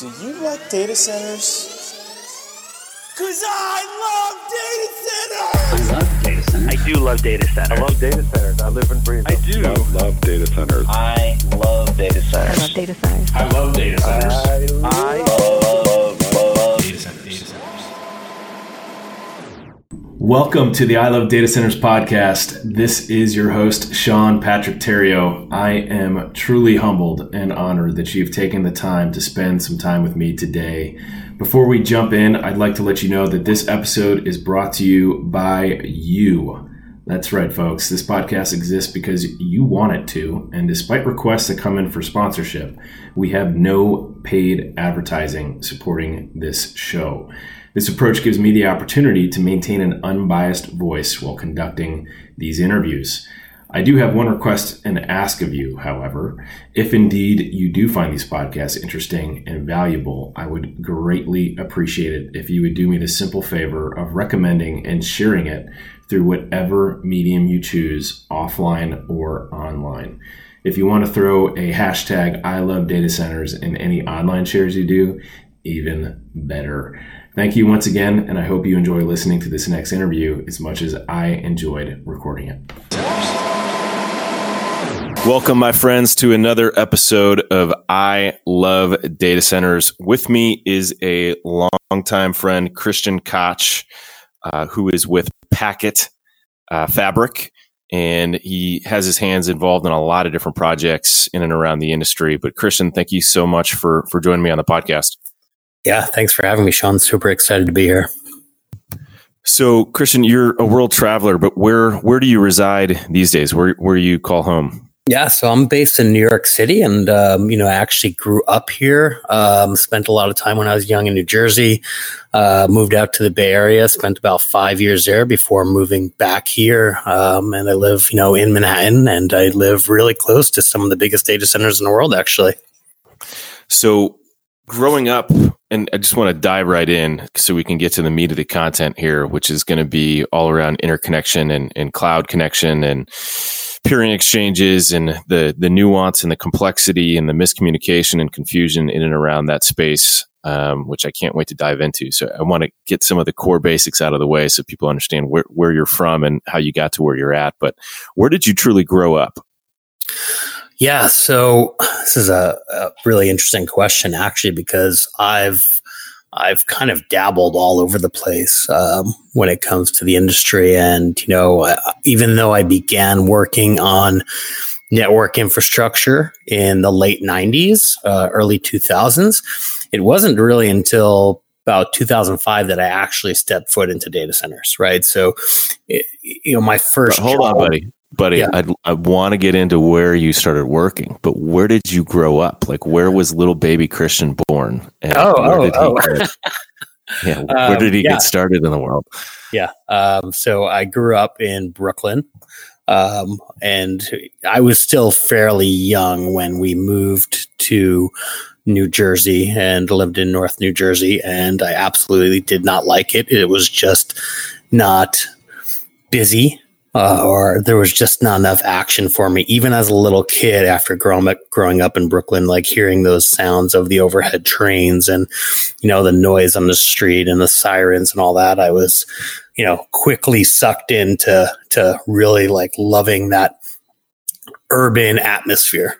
Do you like data centers? Cause I love data centers! I love data centers. I do love data centers. I love data centers. I live and breathe. I do. Love, love data centers. I love data centers. I love data centers. I love data centers. I, I love, love, love data centers. Data centers. Welcome to the I Love Data Centers podcast. This is your host, Sean Patrick Tario. I am truly humbled and honored that you've taken the time to spend some time with me today. Before we jump in, I'd like to let you know that this episode is brought to you by you. That's right, folks. This podcast exists because you want it to. And despite requests that come in for sponsorship, we have no paid advertising supporting this show. This approach gives me the opportunity to maintain an unbiased voice while conducting these interviews. I do have one request and ask of you, however. If indeed you do find these podcasts interesting and valuable, I would greatly appreciate it if you would do me the simple favor of recommending and sharing it through whatever medium you choose, offline or online. If you want to throw a hashtag I love data centers in any online shares you do, even better. Thank you once again, and I hope you enjoy listening to this next interview as much as I enjoyed recording it. Welcome, my friends, to another episode of I Love Data Centers. With me is a longtime friend, Christian Koch, uh, who is with Packet uh, Fabric. And he has his hands involved in a lot of different projects in and around the industry. But Christian, thank you so much for for joining me on the podcast. Yeah, thanks for having me, Sean. Super excited to be here. So, Christian, you're a world traveler, but where where do you reside these days? Where where you call home? Yeah, so I'm based in New York City, and um, you know, I actually grew up here. Um, spent a lot of time when I was young in New Jersey. Uh, moved out to the Bay Area, spent about five years there before moving back here. Um, and I live, you know, in Manhattan, and I live really close to some of the biggest data centers in the world, actually. So, growing up, and I just want to dive right in so we can get to the meat of the content here, which is going to be all around interconnection and, and cloud connection and peering exchanges and the the nuance and the complexity and the miscommunication and confusion in and around that space, um, which I can't wait to dive into. So I want to get some of the core basics out of the way so people understand where, where you're from and how you got to where you're at. But where did you truly grow up? Yeah, so this is a, a really interesting question, actually, because I've I've kind of dabbled all over the place um, when it comes to the industry. And, you know, even though I began working on network infrastructure in the late 90s, uh, early 2000s, it wasn't really until about 2005 that I actually stepped foot into data centers, right? So, it, you know, my first. But hold job, on, buddy buddy yeah. I'd, i want to get into where you started working but where did you grow up like where was little baby christian born and oh, oh, oh. yeah where did he um, yeah. get started in the world yeah um, so i grew up in brooklyn um, and i was still fairly young when we moved to new jersey and lived in north new jersey and i absolutely did not like it it was just not busy uh, or there was just not enough action for me. Even as a little kid, after growing up, growing up in Brooklyn, like hearing those sounds of the overhead trains and you know the noise on the street and the sirens and all that, I was you know quickly sucked into to really like loving that urban atmosphere.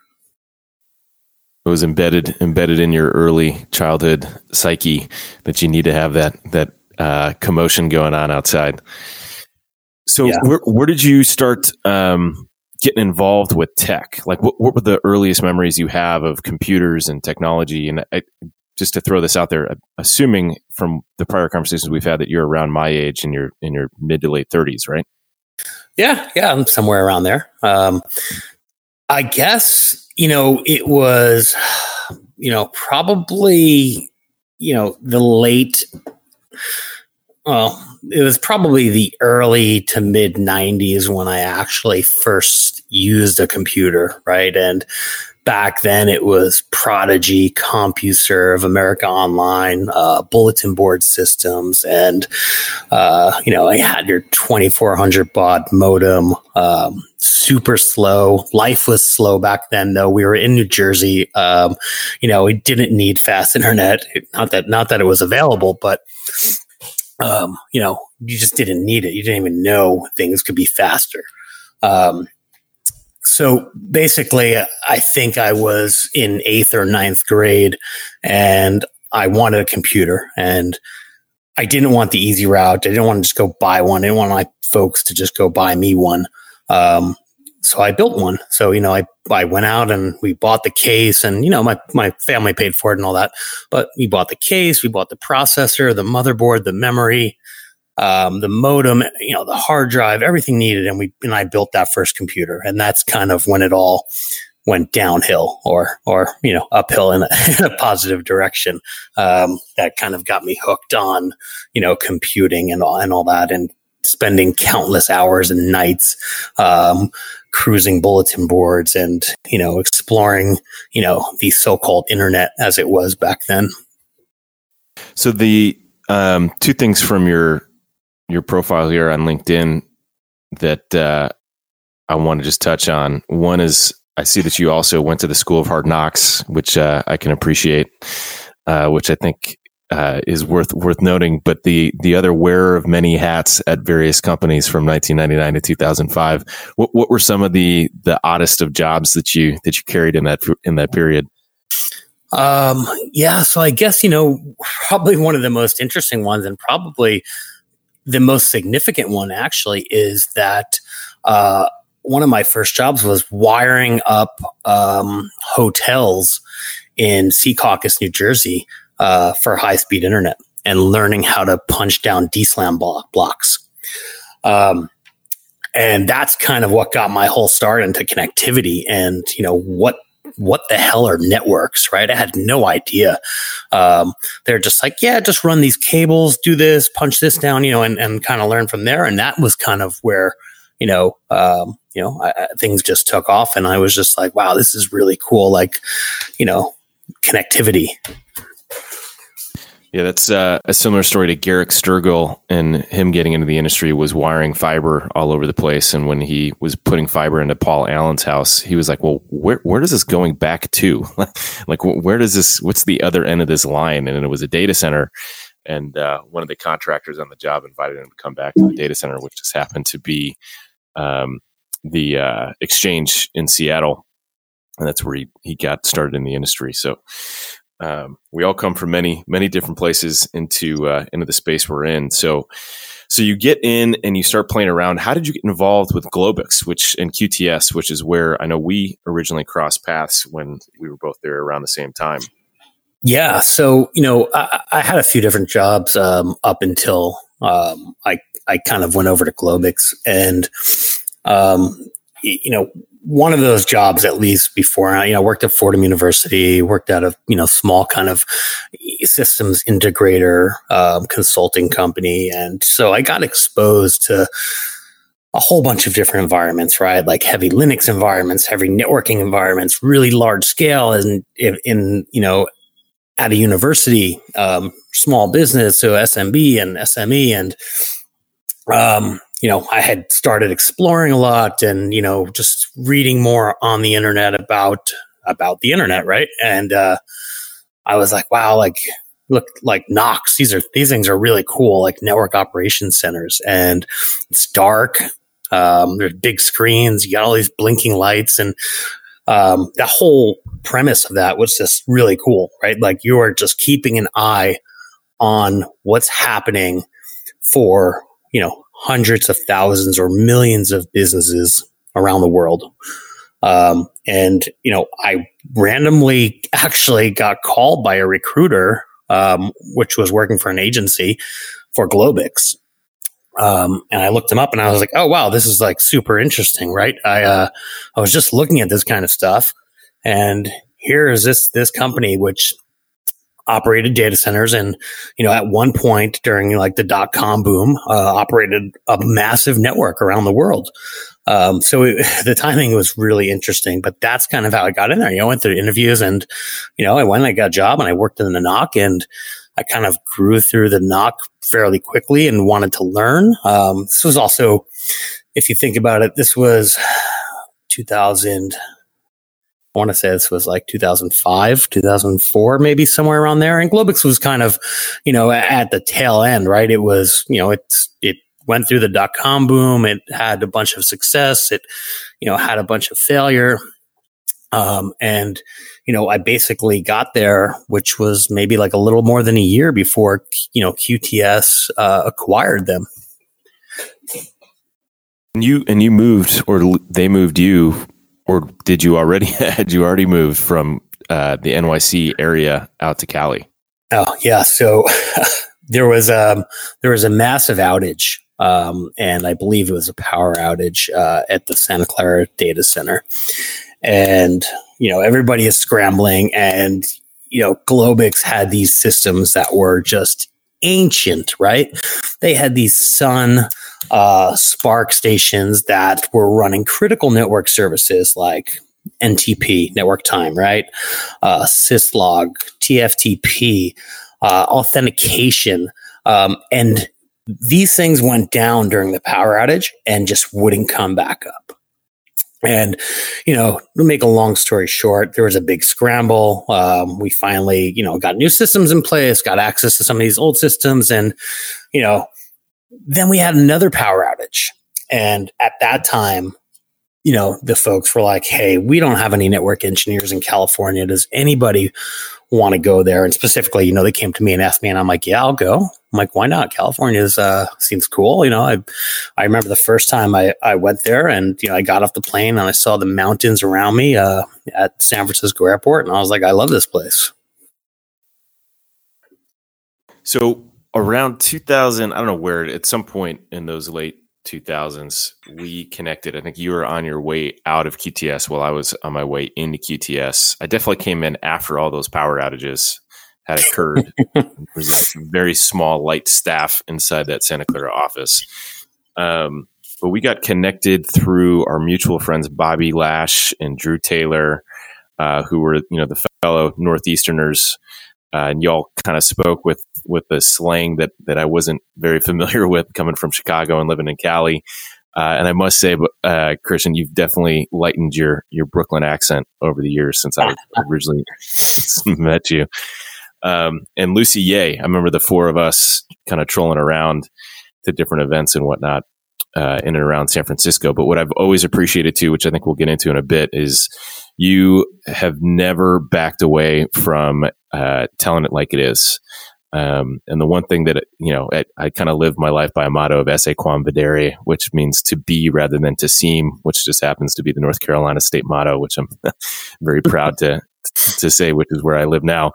It was embedded embedded in your early childhood psyche that you need to have that that uh, commotion going on outside. So yeah. where, where did you start um, getting involved with tech? Like what, what were the earliest memories you have of computers and technology? And I, just to throw this out there, assuming from the prior conversations we've had that you're around my age in your in your mid to late 30s, right? Yeah, yeah, I'm somewhere around there. Um, I guess you know it was, you know, probably you know the late well, it was probably the early to mid 90s when I actually first used a computer, right? And back then it was Prodigy, CompuServe, America Online, uh, bulletin board systems, and uh, you know I had your 2400 baud modem. Um, super slow. Life was slow back then, though. We were in New Jersey. Um, you know, we didn't need fast internet. Not that not that it was available, but um, you know, you just didn't need it. You didn't even know things could be faster. Um, so basically, I think I was in eighth or ninth grade and I wanted a computer and I didn't want the easy route. I didn't want to just go buy one. I didn't want my folks to just go buy me one. Um, so I built one. So, you know, I, I went out and we bought the case and, you know, my, my family paid for it and all that. But we bought the case, we bought the processor, the motherboard, the memory, um, the modem, you know, the hard drive, everything needed. And we, and I built that first computer. And that's kind of when it all went downhill or, or, you know, uphill in a, in a positive direction. Um, that kind of got me hooked on, you know, computing and all, and all that and spending countless hours and nights, um, cruising bulletin boards and, you know, exploring, you know, the so-called internet as it was back then. So the um, two things from your your profile here on LinkedIn that uh, I want to just touch on. One is I see that you also went to the School of Hard Knocks, which uh, I can appreciate, uh, which I think uh, is worth worth noting. But the the other wearer of many hats at various companies from 1999 to 2005. What what were some of the the oddest of jobs that you that you carried in that in that period? Um, yeah, so I guess you know probably one of the most interesting ones, and probably the most significant one actually is that uh, one of my first jobs was wiring up um, hotels in Secaucus, New Jersey, uh, for high speed internet and learning how to punch down DSLAM block blocks. Um, and that's kind of what got my whole start into connectivity and you know what what the hell are networks, right? I had no idea. Um, they're just like, yeah, just run these cables, do this, punch this down, you know, and, and kind of learn from there. And that was kind of where, you know, um, you know, I, I, things just took off, and I was just like, wow, this is really cool. Like, you know, connectivity. Yeah, that's uh, a similar story to Garrick Sturgill and him getting into the industry was wiring fiber all over the place. And when he was putting fiber into Paul Allen's house, he was like, well, where, where is this going back to? like, where does this, what's the other end of this line? And it was a data center. And uh, one of the contractors on the job invited him to come back to the data center, which just happened to be um, the uh, exchange in Seattle. And that's where he, he got started in the industry. So um, we all come from many many different places into uh, into the space we're in. So so you get in and you start playing around. How did you get involved with Globix, which and QTS, which is where I know we originally crossed paths when we were both there around the same time. Yeah, so you know, I, I had a few different jobs um, up until um, I I kind of went over to Globix, and um, you know, one of those jobs at least before I, you know worked at Fordham University, worked at a you know small kind of systems integrator um, consulting company, and so I got exposed to a whole bunch of different environments, right? Like heavy Linux environments, heavy networking environments, really large scale, and in, in you know at a university, um, small business, so SMB and SME, and um, you know, I had started exploring a lot and, you know, just reading more on the internet about, about the internet. Right. And, uh, I was like, wow, like, look like NOCs. These are, these things are really cool, like network operation centers and it's dark. Um, there's big screens. You got all these blinking lights and, um, the whole premise of that was just really cool, right? Like you are just keeping an eye on what's happening for, you know, hundreds of thousands or millions of businesses around the world. Um, and, you know, I randomly actually got called by a recruiter, um, which was working for an agency for Globix. Um, and I looked him up and I was like, oh, wow, this is like super interesting, right? I, uh, I was just looking at this kind of stuff and here is this, this company, which operated data centers and you know at one point during like the dot com boom uh, operated a massive network around the world. Um, so it, the timing was really interesting but that's kind of how i got in there. You know I went through interviews and you know i went i got a job and i worked in the NOC and i kind of grew through the NOC fairly quickly and wanted to learn. Um, this was also if you think about it this was 2000 I want to say this was like 2005, 2004, maybe somewhere around there. And Globix was kind of, you know, at the tail end, right? It was, you know, it's, it went through the dot com boom. It had a bunch of success. It, you know, had a bunch of failure. Um, and, you know, I basically got there, which was maybe like a little more than a year before, you know, QTS, uh, acquired them. And you and you moved, or they moved you, or did you already had you already moved from uh, the NYC area out to Cali? Oh yeah, so there was um there was a massive outage, um, and I believe it was a power outage uh, at the Santa Clara data center, and you know everybody is scrambling, and you know Globix had these systems that were just ancient, right? They had these Sun uh, SPARCstations that were running critical network services like NTP, network time, right? Uh, syslog, TFTP, uh, authentication. Um, and these things went down during the power outage and just wouldn't come back up. And, you know, to make a long story short, there was a big scramble. Um, we finally, you know, got new systems in place, got access to some of these old systems. And, you know, then we had another power outage. And at that time, you know, the folks were like, hey, we don't have any network engineers in California. Does anybody want to go there? And specifically, you know, they came to me and asked me, and I'm like, yeah, I'll go. I'm like, why not? California's uh, seems cool. You know, I I remember the first time I, I went there and you know I got off the plane and I saw the mountains around me uh, at San Francisco Airport and I was like, I love this place. So around 2000, I don't know where at some point in those late 2000s, we connected. I think you were on your way out of QTS while I was on my way into QTS. I definitely came in after all those power outages had occurred. there was a very small, light staff inside that Santa Clara office. Um, but we got connected through our mutual friends Bobby Lash and Drew Taylor, uh, who were you know the fellow Northeasterners, uh, and y'all kind of spoke with with the slang that that I wasn't very familiar with coming from Chicago and living in Cali. Uh, and I must say, uh, Christian, you've definitely lightened your your Brooklyn accent over the years since I originally met you. Um, and Lucy Ye, I remember the four of us kind of trolling around to different events and whatnot uh, in and around San Francisco. But what I've always appreciated too, which I think we'll get into in a bit, is you have never backed away from uh, telling it like it is. Um, and the one thing that, you know, I, I kind of live my life by a motto of esse quam videre, which means to be rather than to seem, which just happens to be the North Carolina state motto, which I'm very proud to, to say, which is where I live now.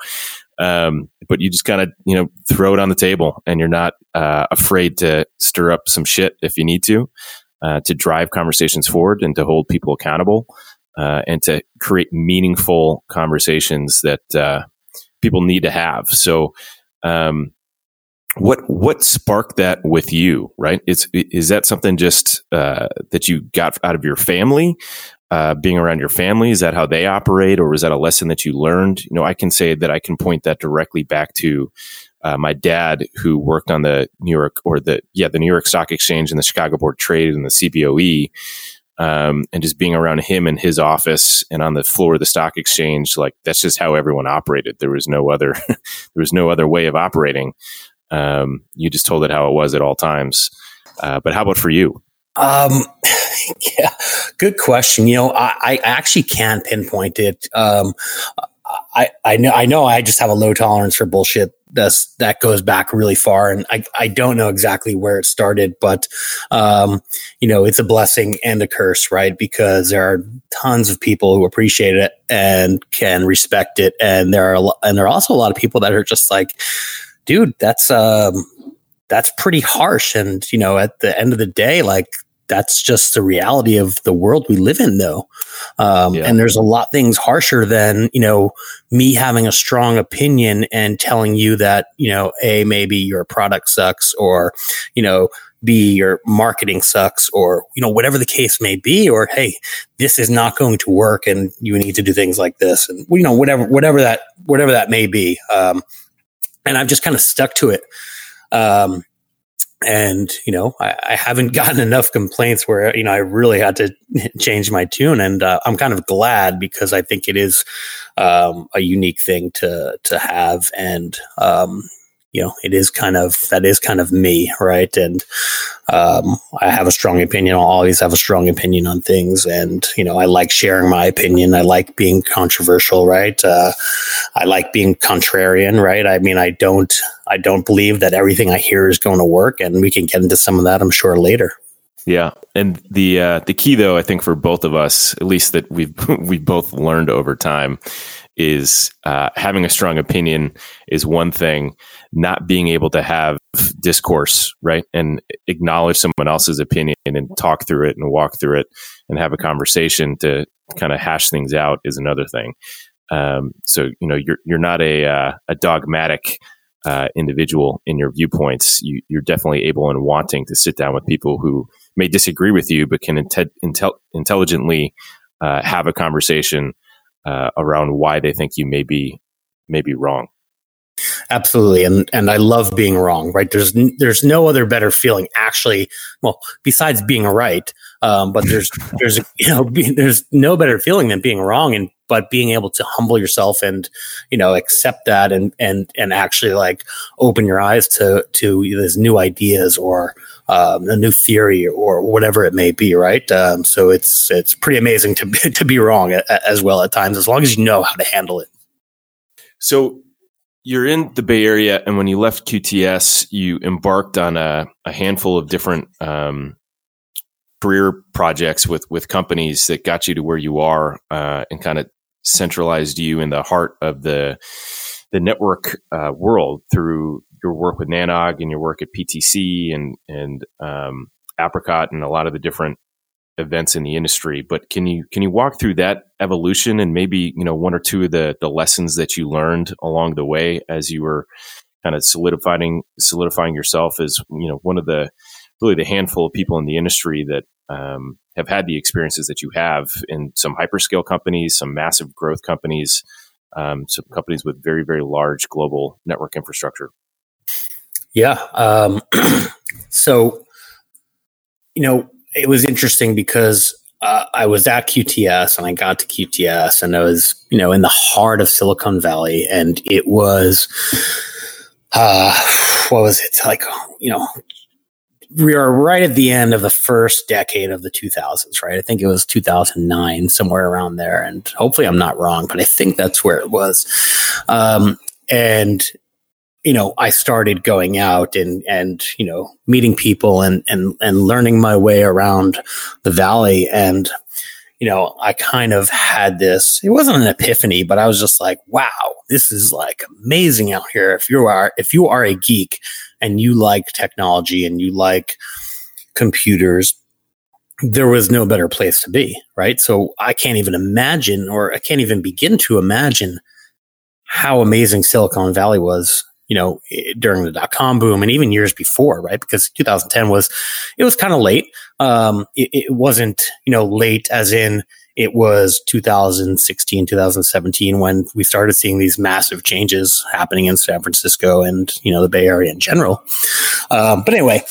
Um, but you just kind of, you know, throw it on the table and you're not uh, afraid to stir up some shit if you need to, uh, to drive conversations forward and to hold people accountable uh, and to create meaningful conversations that uh, people need to have. So, um, what what sparked that with you? Right? Is is that something just uh, that you got out of your family? uh, being around your family? Is that how they operate, or was that a lesson that you learned? You know, I can say that I can point that directly back to uh, my dad, who worked on the New York or the yeah the New York Stock Exchange and the Chicago Board of Trade and the CBOE. Um, and just being around him in his office and on the floor of the stock exchange, like that's just how everyone operated. There was no other, there was no other way of operating. Um, you just told it how it was at all times. Uh, but how about for you? Um, yeah, good question. You know, I, I actually can pinpoint it. Um, I, I know, I know I just have a low tolerance for bullshit. That's, that goes back really far. And I, I don't know exactly where it started, but, um, you know, it's a blessing and a curse, right? Because there are tons of people who appreciate it and can respect it. And there are, and there are also a lot of people that are just like, dude, that's, um, that's pretty harsh. And, you know, at the end of the day, like that's just the reality of the world we live in though. Um, Yeah. and there's a lot things harsher than you know me having a strong opinion and telling you that you know a maybe your product sucks or you know b your marketing sucks or you know whatever the case may be or hey this is not going to work and you need to do things like this and you know whatever whatever that whatever that may be. Um, and i've just kind of stuck to it. Um, and you know I, I haven't gotten enough complaints where you know i really had to change my tune. And uh, i'm kind of glad because i think it is um, a unique thing to to have. And um, you know it is kind of that is kind of me right? And um, i have a strong opinion. I'll always have a strong opinion on things. And you know i like sharing my opinion. I like being controversial right? Uh, i like being contrarian right? I mean i don't i don't believe that everything i hear is going to work and we can get into some of that i'm sure later. Yeah, and the uh, the key though, I think for both of us, at least that we've we both learned over time, is uh, having a strong opinion is one thing. Not being able to have discourse, right, and acknowledge someone else's opinion and talk through it and walk through it and have a conversation to kind of hash things out is another thing. Um, so you know, you're you're not a uh, a dogmatic uh, individual in your viewpoints. You, you're definitely able and wanting to sit down with people who may disagree with you, but can inte- intel- intelligently uh, have a conversation uh, around why they think you may be may be wrong. absolutely. And and i love being wrong right? There's n- there's no other better feeling. Actually well besides being right um, but there's there's you know be, there's no better feeling than being wrong and but being able to humble yourself and you know accept that and and and actually like open your eyes to to these new ideas or um, a new theory or whatever it may be right? Um, so it's it's pretty amazing to to be wrong as well at times as long as you know how to handle it. So you're in the Bay Area, and when you left QTS, you embarked on a, a handful of different um, career projects with with companies that got you to where you are, uh, and kind of centralized you in the heart of the the network uh, world through your work with NANOG and your work at PTC and and um, Apricot and a lot of the different events in the industry. But can you can you walk through that evolution and maybe you know one or two of the the lessons that you learned along the way as you were kind of solidifying solidifying yourself as you know one of the really the handful of people in the industry that um, have had the experiences that you have in some hyperscale companies, some massive growth companies, um, some companies with very very large global network infrastructure. Yeah. Um, so, you know, it was interesting because uh, I was at QTS and I got to QTS and I was, you know, in the heart of Silicon Valley and it was, uh, what was it? Like, you know, we are right at the end of the first decade of the 2000s, right? I think it was 2009, somewhere around there. And hopefully I'm not wrong, but I think that's where it was. Um, and you know, I started going out and and you know meeting people and and and learning my way around the valley and you know, I kind of had this. It wasn't an epiphany, but I was just like, "Wow, this is like amazing out here." If you are if you are a geek and you like technology and you like computers, there was no better place to be, right? So I can't even imagine, or I can't even begin to imagine how amazing Silicon Valley was you know, eh, during the dot com boom and even years before, right? Because 2010 was, it was kind of late. Um, it, it wasn't, you know, late as in it was 2016, 2017 when we started seeing these massive changes happening in San Francisco and, you know, the Bay Area in general. Um, but anyway,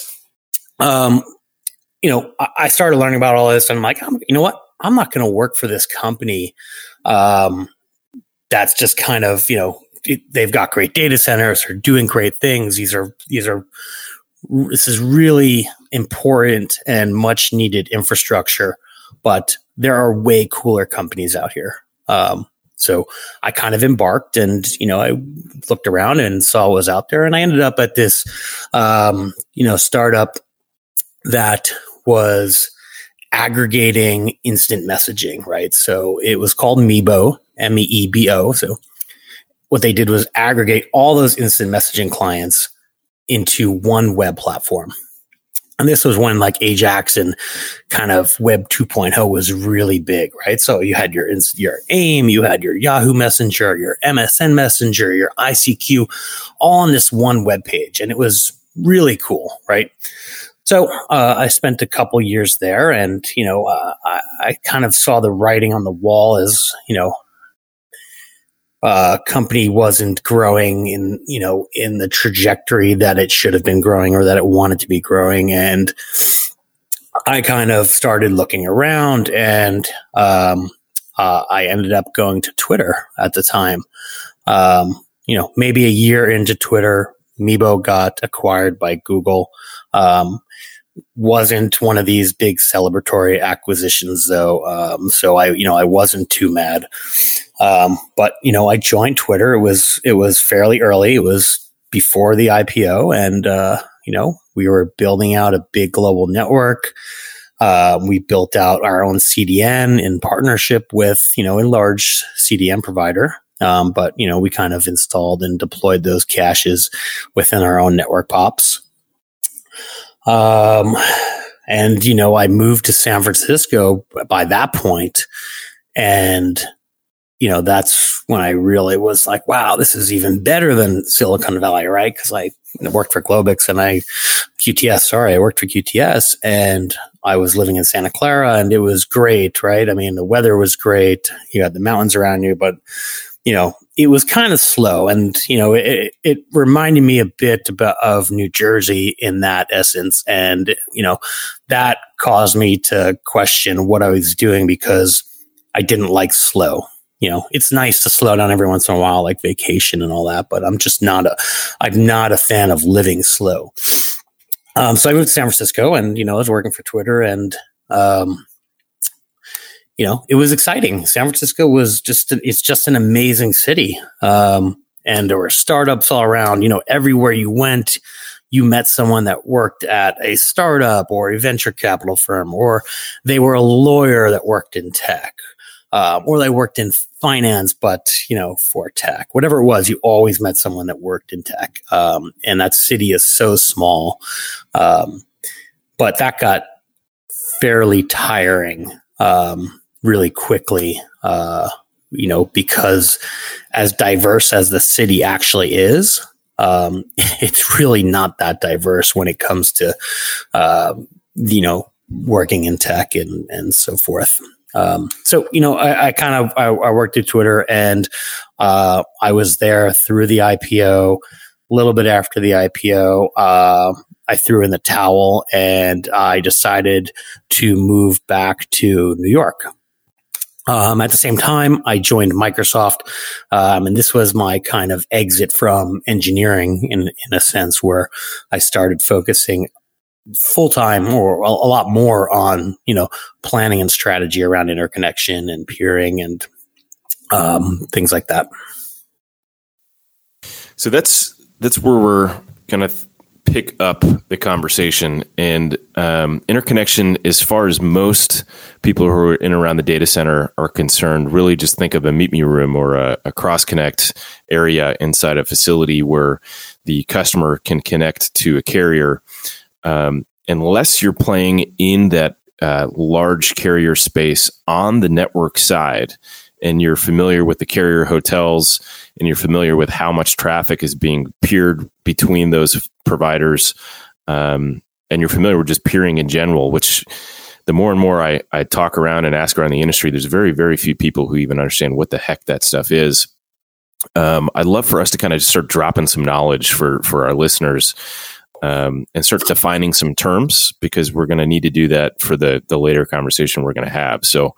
um, you know, I, I started learning about all this and I'm like, I'm, you know what? I'm not going to work for this company. Um, that's just kind of, you know, they've got great data centers are doing great things. These are these are this is really important and much needed infrastructure but there are way cooler companies out here. Um, so i kind of embarked and you know i looked around and saw what was out there and i ended up at this um, you know startup that was aggregating instant messaging right? So it was called Meebo m-e-e-b-o so what they did was aggregate all those instant messaging clients into one web platform. And this was when like Ajax and kind of Web 2.0 was really big, right? So you had your your AIM, you had your Yahoo Messenger, your MSN Messenger, your ICQ, all on this one web page, and it was really cool, right? So uh, I spent a couple years there, and you know, uh, I, I, kind of saw the writing on the wall as you know, uh, company wasn't growing in you know in the trajectory that it should have been growing or that it wanted to be growing. And i kind of started looking around and um, uh, i ended up going to twitter at the time. Um, you know maybe a year into twitter Meebo got acquired by google. Um, wasn't one of these big celebratory acquisitions though um, so i you know i wasn't too mad. Um, but you know i joined twitter. It was it was fairly early. It was before the ipo and uh, you know we were building out a big global network. Uh, we built out our own cdn in partnership with you know a large cdn provider. Um, but you know we kind of installed and deployed those caches within our own network pops um, and you know, I moved to San Francisco by that point, and you know, that's when I really was like, wow, this is even better than Silicon Valley, right? Because I worked for Globix and I QTS. Sorry, I worked for QTS, and I was living in Santa Clara, and it was great, right? I mean, the weather was great. You had the mountains around you, but you know, it was kind of slow. And, you know, it, it reminded me a bit of New Jersey in that essence. And, you know, that caused me to question what I was doing because I didn't like slow. You know, it's nice to slow down every once in a while, like vacation and all that, but I'm just not a, I'm not a fan of living slow. Um, so I moved to San Francisco and, you know, I was working for Twitter and, um, you know, it was exciting. San Francisco was just, it's just an amazing city. Um, and there were startups all around, you know, everywhere you went, you met someone that worked at a startup or a venture capital firm, or they were a lawyer that worked in tech, uh, or they worked in finance, but, you know, for tech, whatever it was, you always met someone that worked in tech. Um, and that city is so small. Um, but that got fairly tiring. Um, really quickly. Uh, you know, because as diverse as the city actually is, um, it's really not that diverse when it comes to, uh, you know, working in tech and, and so forth. Um, so, you know, I, I kind of, I, I, worked at Twitter and, uh, I was there through the IPO, a little bit after the IPO. Uh, I threw in the towel and I decided to move back to New York. Um, at the same time, I joined Microsoft, um, and this was my kind of exit from engineering in in a sense, where I started focusing full time or a, lot more on you know planning and strategy around interconnection and peering and um, things like that. So that's that's where we're kind of pick up the conversation. And um, interconnection as far as most people who are in around the data center are concerned really just think of a meet me room or a, a cross connect area inside a facility where the customer can connect to a carrier. Um, unless you're playing in that uh, large carrier space on the network side and you're familiar with the carrier hotels and you're familiar with how much traffic is being peered between those providers, um, and you're familiar with just peering in general, which the more and more I, I talk around and ask around the industry, there's very, very few people who even understand what the heck that stuff is. Um, I'd love for us to kind of start dropping some knowledge for for our listeners um, and start defining some terms because we're going to need to do that for the the later conversation we're going to have. So,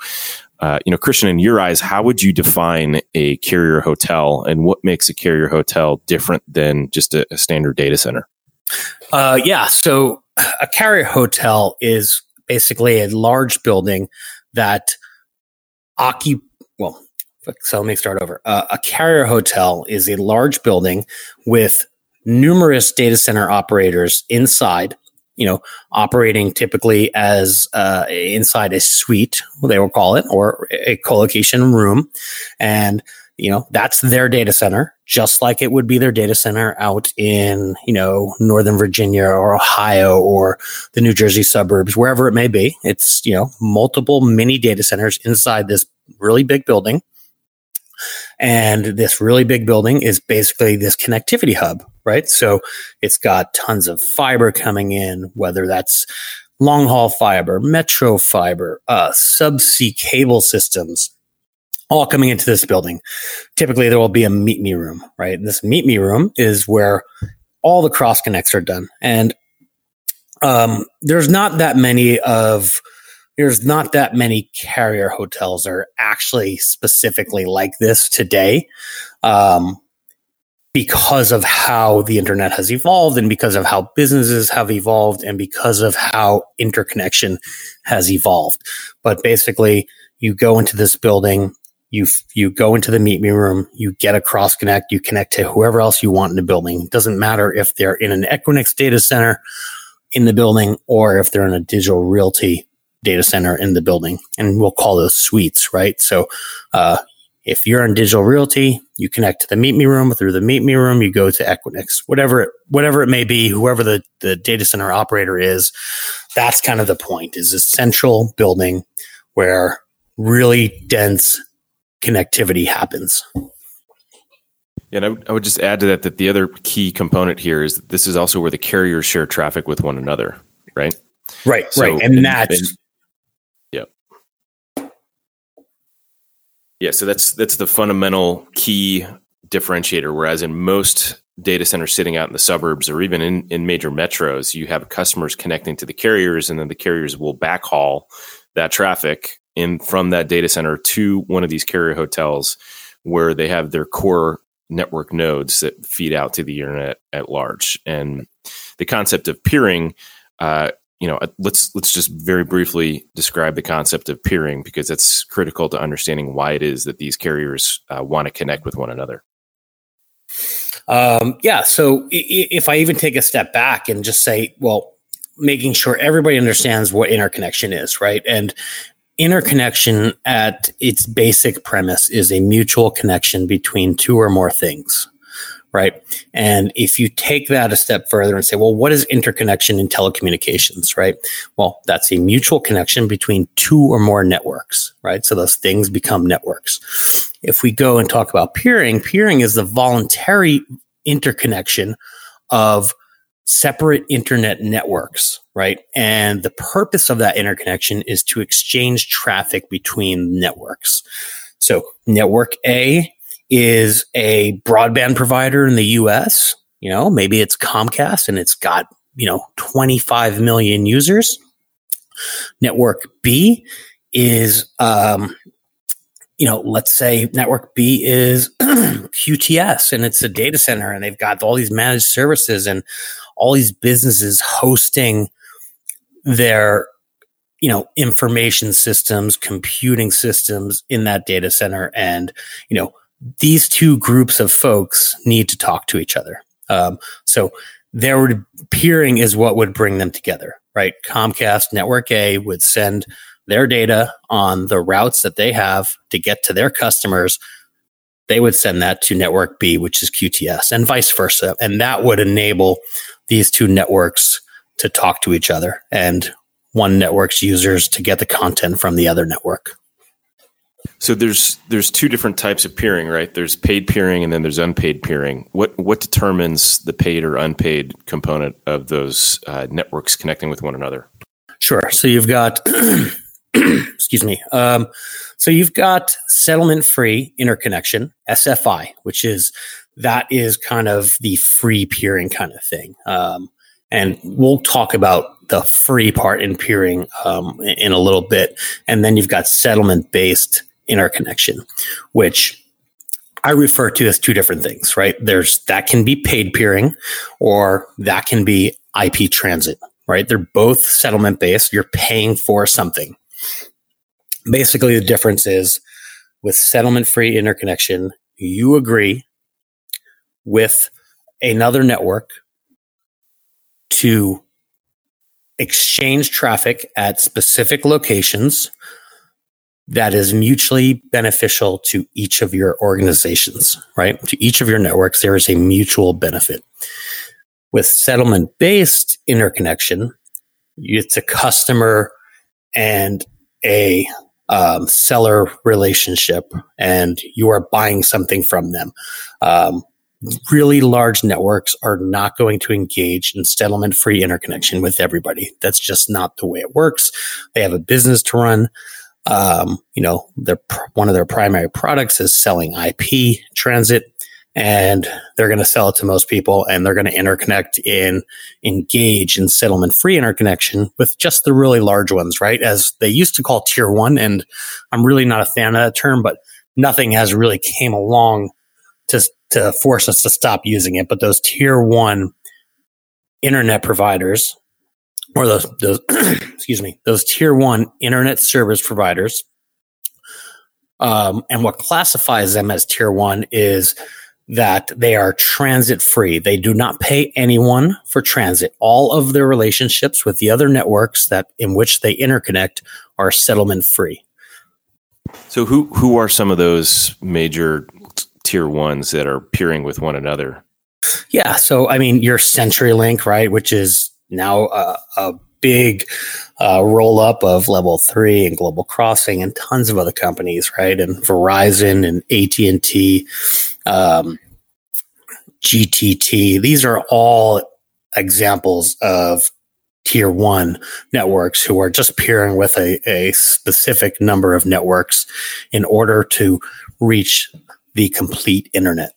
uh, you know, Christian, in your eyes, how would you define a carrier hotel, and what makes a carrier hotel different than just a, a standard data center? Uh, yeah, so a carrier hotel is basically a large building that occup. Well, so let me start over. Uh, a carrier hotel is a large building with numerous data center operators inside you know, operating typically as uh, inside a suite, they will call it, or a colocation room. And you know, that's their data center, just like it would be their data center out in, you know, Northern Virginia or Ohio or the New Jersey suburbs, wherever it may be. It's, you know, multiple mini data centers inside this really big building. And this really big building is basically this connectivity hub, right? So it's got tons of fiber coming in, whether that's long haul fiber, metro fiber, uh, subsea cable systems, all coming into this building. Typically, there will be a meet me room, right? This meet me room is where all the cross connects are done. And um, there's not that many of there's not that many carrier hotels are actually specifically like this today um, because of how the internet has evolved and because of how businesses have evolved and because of how interconnection has evolved. But basically you go into this building you you go into the meet me room you get a cross connect you connect to whoever else you want in the building. It doesn't matter if they're in an equinix data center in the building or if they're in a digital realty data center in the building. And we'll call those suites right? So uh, if you're in digital realty you connect to the meet me room through the meet me room you go to equinix whatever it, whatever it may be whoever the, the data center operator is that's kind of the point is a central building where really dense connectivity happens. Yeah, and I, would- would just add to that that the other key component here is that this is also where the carriers share traffic with one another, right? Right, So- right. And, and- that's and- Yep. Yeah, so that's that's the fundamental key differentiator. Whereas in most data centers sitting out in the suburbs or even in, in major metros, you have customers connecting to the carriers, and then the carriers will backhaul that traffic in from that data center to one of these carrier hotels where they have their core network nodes that feed out to the internet at large. And the concept of peering, uh, you know, let's let's just very briefly describe the concept of peering because it's critical to understanding why it is that these carriers uh, want to connect with one another. um, yeah. So if I even take a step back and just say, well, making sure everybody understands what interconnection is, right? And interconnection at its basic premise is a mutual connection between two or more things, right? And if you take that a step further and say, well, what is interconnection in telecommunications, right? Well, that's a mutual connection between two or more networks, right? So those things become networks. If we go and talk about peering, peering is the voluntary interconnection of separate internet networks, right? And the purpose of that interconnection is to exchange traffic between networks. So network A is a broadband provider in the US, you know, maybe it's Comcast and it's got, you know, 25 million users. Network B is um you know, let's say network B is QTS and it's a data center and they've got all these managed services and all these businesses hosting their you know information systems computing systems in that data center and you know these two groups of folks need to talk to each other. Um, so there would peering is what would bring them together right? Comcast network a would send their data on the routes that they have to get to their customers. They would send that to network b which is qts and vice versa. And that would enable these two networks to talk to each other and one network's users to get the content from the other network. So there's there's two different types of peering, right? There's paid peering and then there's unpaid peering. What what determines the paid or unpaid component of those uh, networks connecting with one another? Sure. So you've got, excuse me. Um, so you've got settlement free interconnection, SFI, which is that is kind of the free peering kind of thing. Um, and we'll talk about the free part in peering um, in a little bit. And then you've got settlement based interconnection, which I refer to as two different things, right? There's that can be paid peering or that can be IP transit, right? They're both settlement based. You're paying for something. Basically, the difference is with settlement free interconnection, you agree with another network to exchange traffic at specific locations that is mutually beneficial to each of your organizations, right? To each of your networks, there is a mutual benefit. With settlement based interconnection, it's a customer and a um, seller relationship, and you are buying something from them. Um, really large networks are not going to engage in settlement free interconnection with everybody. That's just not the way it works. They have a business to run. Um, you know, their one of their primary products is selling IP transit, and they're going to sell it to most people, and they're going to interconnect in engage in settlement free interconnection with just the really large ones, right? As they used to call tier one, and I'm really not a fan of that term, but nothing has really came along to to force us to stop using it. But those tier one internet providers or those, those excuse me, those tier one internet service providers. Um, and what classifies them as tier one is that they are transit free. They do not pay anyone for transit. All of their relationships with the other networks that in which they interconnect are settlement free. So who who are some of those major tier ones that are peering with one another? Yeah, so I mean your CenturyLink, right, which is now a, a big uh, roll up of level three and global crossing and tons of other companies right? And verizon and at&t um, gtt these are all examples of tier one networks who are just peering with a, a specific number of networks in order to reach the complete internet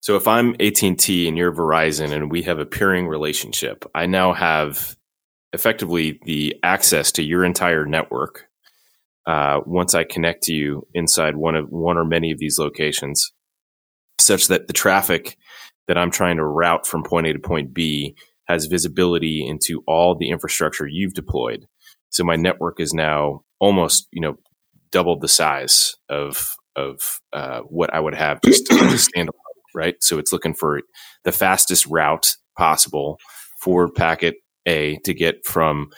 so if I'm AT&T and you're Verizon and we have a peering relationship, I now have effectively the access to your entire network. Uh, once I connect to you inside one of one or many of these locations, such that the traffic that I'm trying to route from point A to point B has visibility into all the infrastructure you've deployed. So my network is now almost, you know, doubled the size of of uh, what I would have just to stand alone right? So it's looking for the fastest route possible for packet A to get from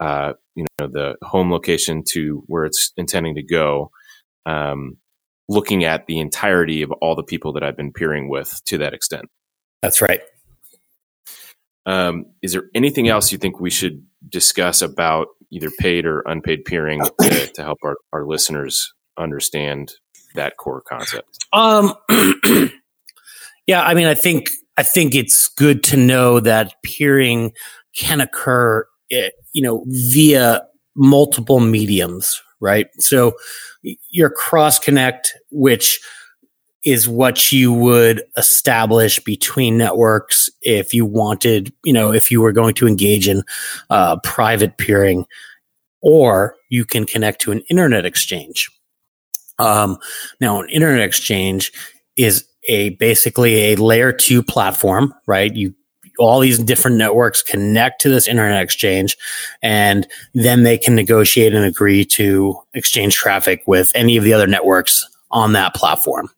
uh, you know the home location to where it's intending to go. Um, looking at the entirety of all the people that I've been peering with to that extent. That's right. Um, is there anything else you think we should discuss about either paid or unpaid peering to, to help our, our listeners understand that core concept? Um, Yeah, I mean, I think I think it's good to know that peering can occur, eh, you know, via multiple mediums, right? So your cross connect, which is what you would establish between networks if you wanted, you know, if you were going to engage in uh, private peering, or you can connect to an internet exchange. Um, now, an internet exchange is a basically a layer two platform, right? You all these different networks connect to this internet exchange and then they can negotiate and agree to exchange traffic with any of the other networks on that platform.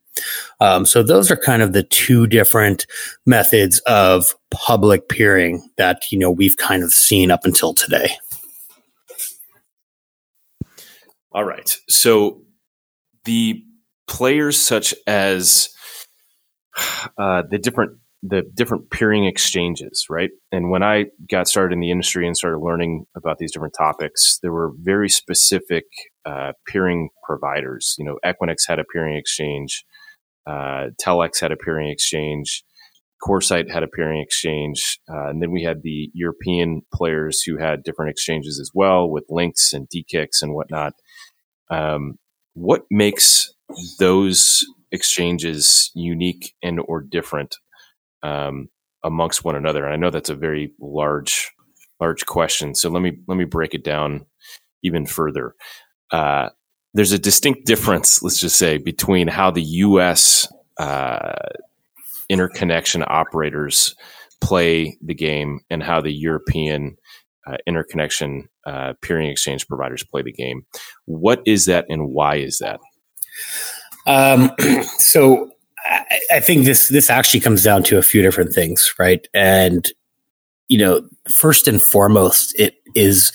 Um, so those are kind of the two different methods of public peering that you know we've kind of seen up until today. All right. So the players such as uh, the different the different peering exchanges, right? And when I got started in the industry and started learning about these different topics, there were very specific uh, peering providers. You know, Equinix had a peering exchange, uh, Telx had a peering exchange, CoreSite had a peering exchange, uh, and then we had the European players who had different exchanges as well with LINX and DE-CIX and whatnot. Um, what makes those exchanges unique and or different um, amongst one another? And I know that's a very large large question. So let me let me break it down even further. Uh, there's a distinct difference, let's just say, between how the U.S. Uh, interconnection operators play the game and how the European uh, interconnection uh, peering exchange providers play the game. What is that, and why is that? Um, so I, I think this this actually comes down to a few different things, right? And you know, first and foremost, it is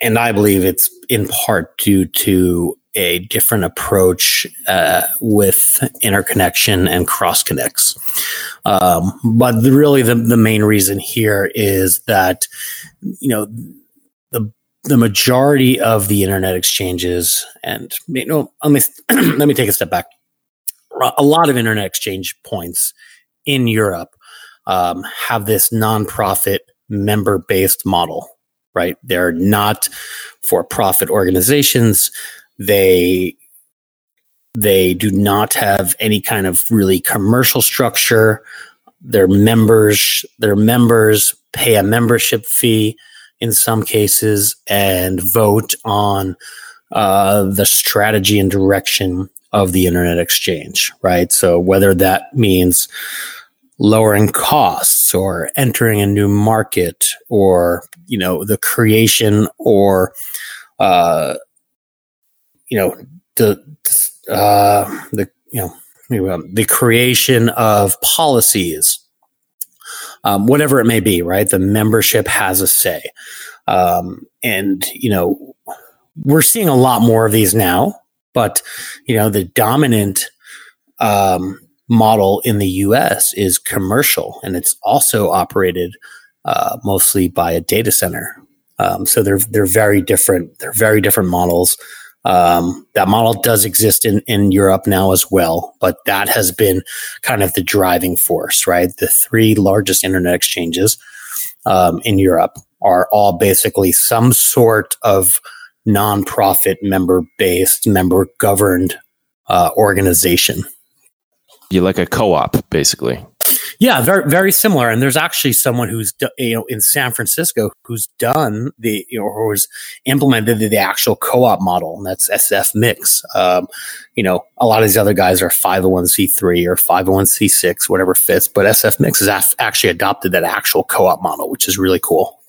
and, I believe it's in part due to a different approach uh, with interconnection and cross connects. Um, but the, really, the, the main reason here is that you know the majority of the internet exchanges, and you know, let me let me take a step back. A lot of internet exchange points in Europe um, have this nonprofit member based model, right? They're not for profit organizations. They they do not have any kind of really commercial structure. Their members, their members pay a membership fee in some cases and vote on uh, the strategy and direction of the internet exchange, right? So whether that means lowering costs or entering a new market or you know the creation or uh, you know the uh, the you know the creation of policies um, whatever it may be right the membership has a say um, and you know we're seeing a lot more of these now but you know the dominant um, model in the us is commercial and it's also operated uh, mostly by a data center um, so they're they're very different. They're very different models. Um, that model does exist in, in Europe now as well, but that has been kind of the driving force, right? The three largest internet exchanges um, in Europe are all basically some sort of nonprofit member based, member governed uh, organization. You're like a co-op, basically. Yeah, very very similar. And there's actually someone who's you know in San Francisco who's done the you know or who's implemented the, the actual co-op model, and that's SF Mix. Um, you know, a lot of these other guys are 501c3 or 501c6, whatever fits. But SF Mix has af- actually adopted that actual co-op model, which is really cool.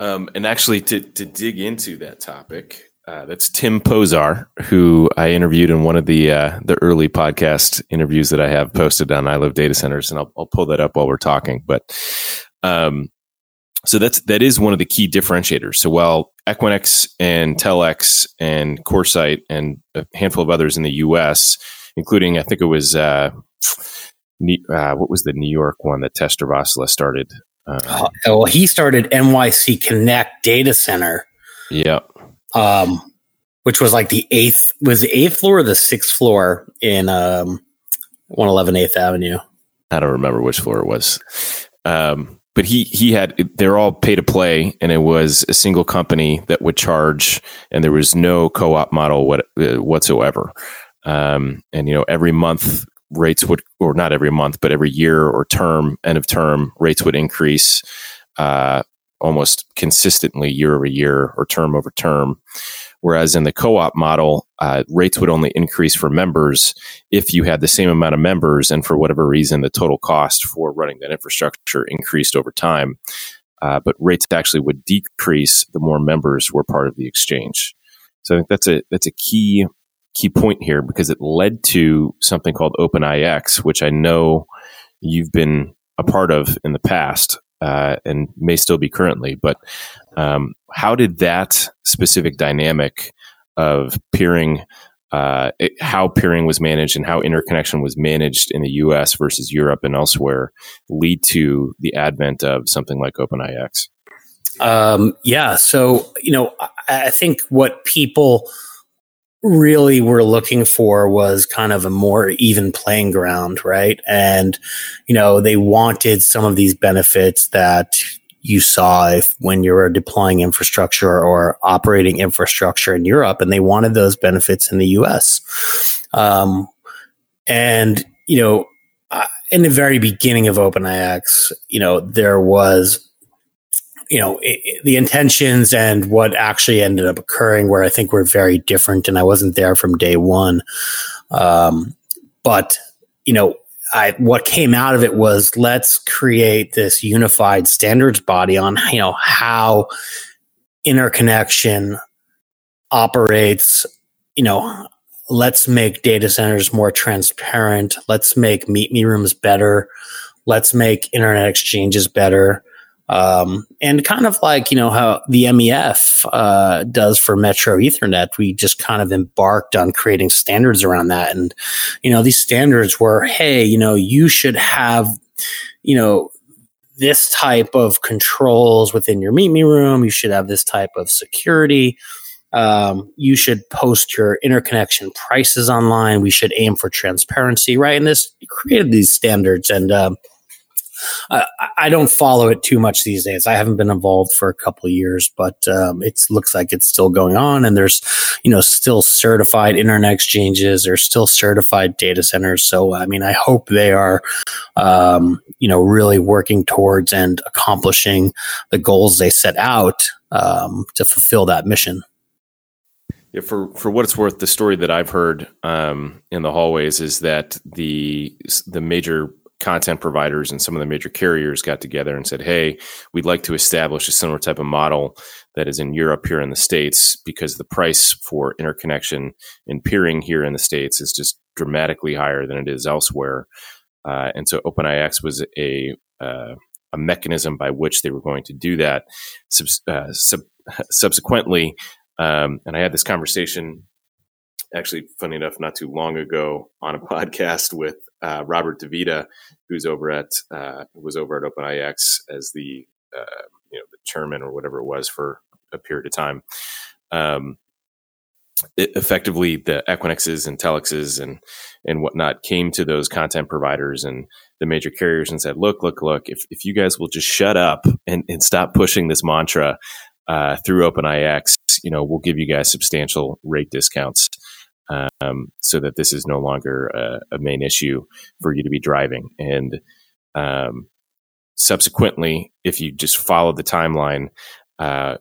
Um, and actually, to to dig into that topic, uh, that's Tim Pozar, who I interviewed in one of the uh, the early podcast interviews that I have posted on I Love Data Centers, and I'll, I'll pull that up while we're talking. But um, so that's that is one of the key differentiators. So while Equinix and Telx and CoreSite and a handful of others in the U.S., including I think it was uh, uh, what was the New York one that Tester Vasila started. Uh, well, he started NYC Connect Data Center. Yeah um, which was like the eighth was the eighth floor or the sixth floor in um, 111 8th Avenue. I don't remember which floor it was. Um, but he he had they're all pay to play, and it was a single company that would charge, and there was no co op model what, uh, whatsoever. Um, and you know every month rates would, or not every month, but every year or term, end of term rates would increase. Uh, almost consistently year over year or term over term. Whereas in the co op model, uh, rates would only increase for members if you had the same amount of members, and for whatever reason, the total cost for running that infrastructure increased over time. Uh, but rates actually would decrease the more members were part of the exchange. So I think that's a that's a key key point here because it led to something called OpenIX, which I know you've been a part of in the past uh, and may still be currently. But um, how did that specific dynamic of peering, uh, it, how peering was managed and how interconnection was managed in the U.S. versus Europe and elsewhere lead to the advent of something like OpenIX? Um, yeah, so you know, I, I think what people really were looking for was kind of a more even playing ground, right? And, you know, they wanted some of these benefits that you saw if when you were deploying infrastructure or operating infrastructure in Europe, and they wanted those benefits in the US. Um, and, you know, in the very beginning of OpenIX, you know, there was you know it, the intentions and what actually ended up occurring where i think we're very different and i wasn't there from day one. Um, but you know I, what came out of it was let's create this unified standards body on you know how interconnection operates you know let's make data centers more transparent. Let's make meet me rooms better. Let's make internet exchanges better Um, and kind of like, you know, how the MEF uh, does for Metro Ethernet, we just kind of embarked on creating standards around that. And, you know, these standards were, hey, you know, you should have, you know, this type of controls within your meet me room. You should have this type of security. Um, you should post your interconnection prices online. We should aim for transparency, right? And this created these standards. And um, I, I, don't follow it too much these days. I haven't been involved for a couple years, but um, it looks like it's still going on. And there's, you know, still certified internet exchanges. There's still certified data centers. So, I mean, I hope they are, um, you know, really working towards and accomplishing the goals they set out um, to fulfill that mission. Yeah, for for what it's worth, the story that I've heard um, in the hallways is that the the major content providers and some of the major carriers got together and said, "Hey, we'd like to establish a similar type of model that is in Europe here in the states because the price for interconnection and peering here in the states is just dramatically higher than it is elsewhere." Uh, and so OpenIX was a uh, a mechanism by which they were going to do that. Uh, sub- subsequently, um, and I had this conversation actually, funny enough, not too long ago on a podcast with uh, Robert DeVita, who's over at uh, was over at OpenIX as the uh, you know the chairman or whatever it was for a period of time. Um, it, effectively, the Equinixes and Telxes and and whatnot came to those content providers and the major carriers and said, "Look, look, look! If if you guys will just shut up and, and stop pushing this mantra uh, through OpenIX, you know, we'll give you guys substantial rate discounts." Um, so that this is no longer a, a, main issue for you to be driving. And um, subsequently, if you just follow the timeline, uh,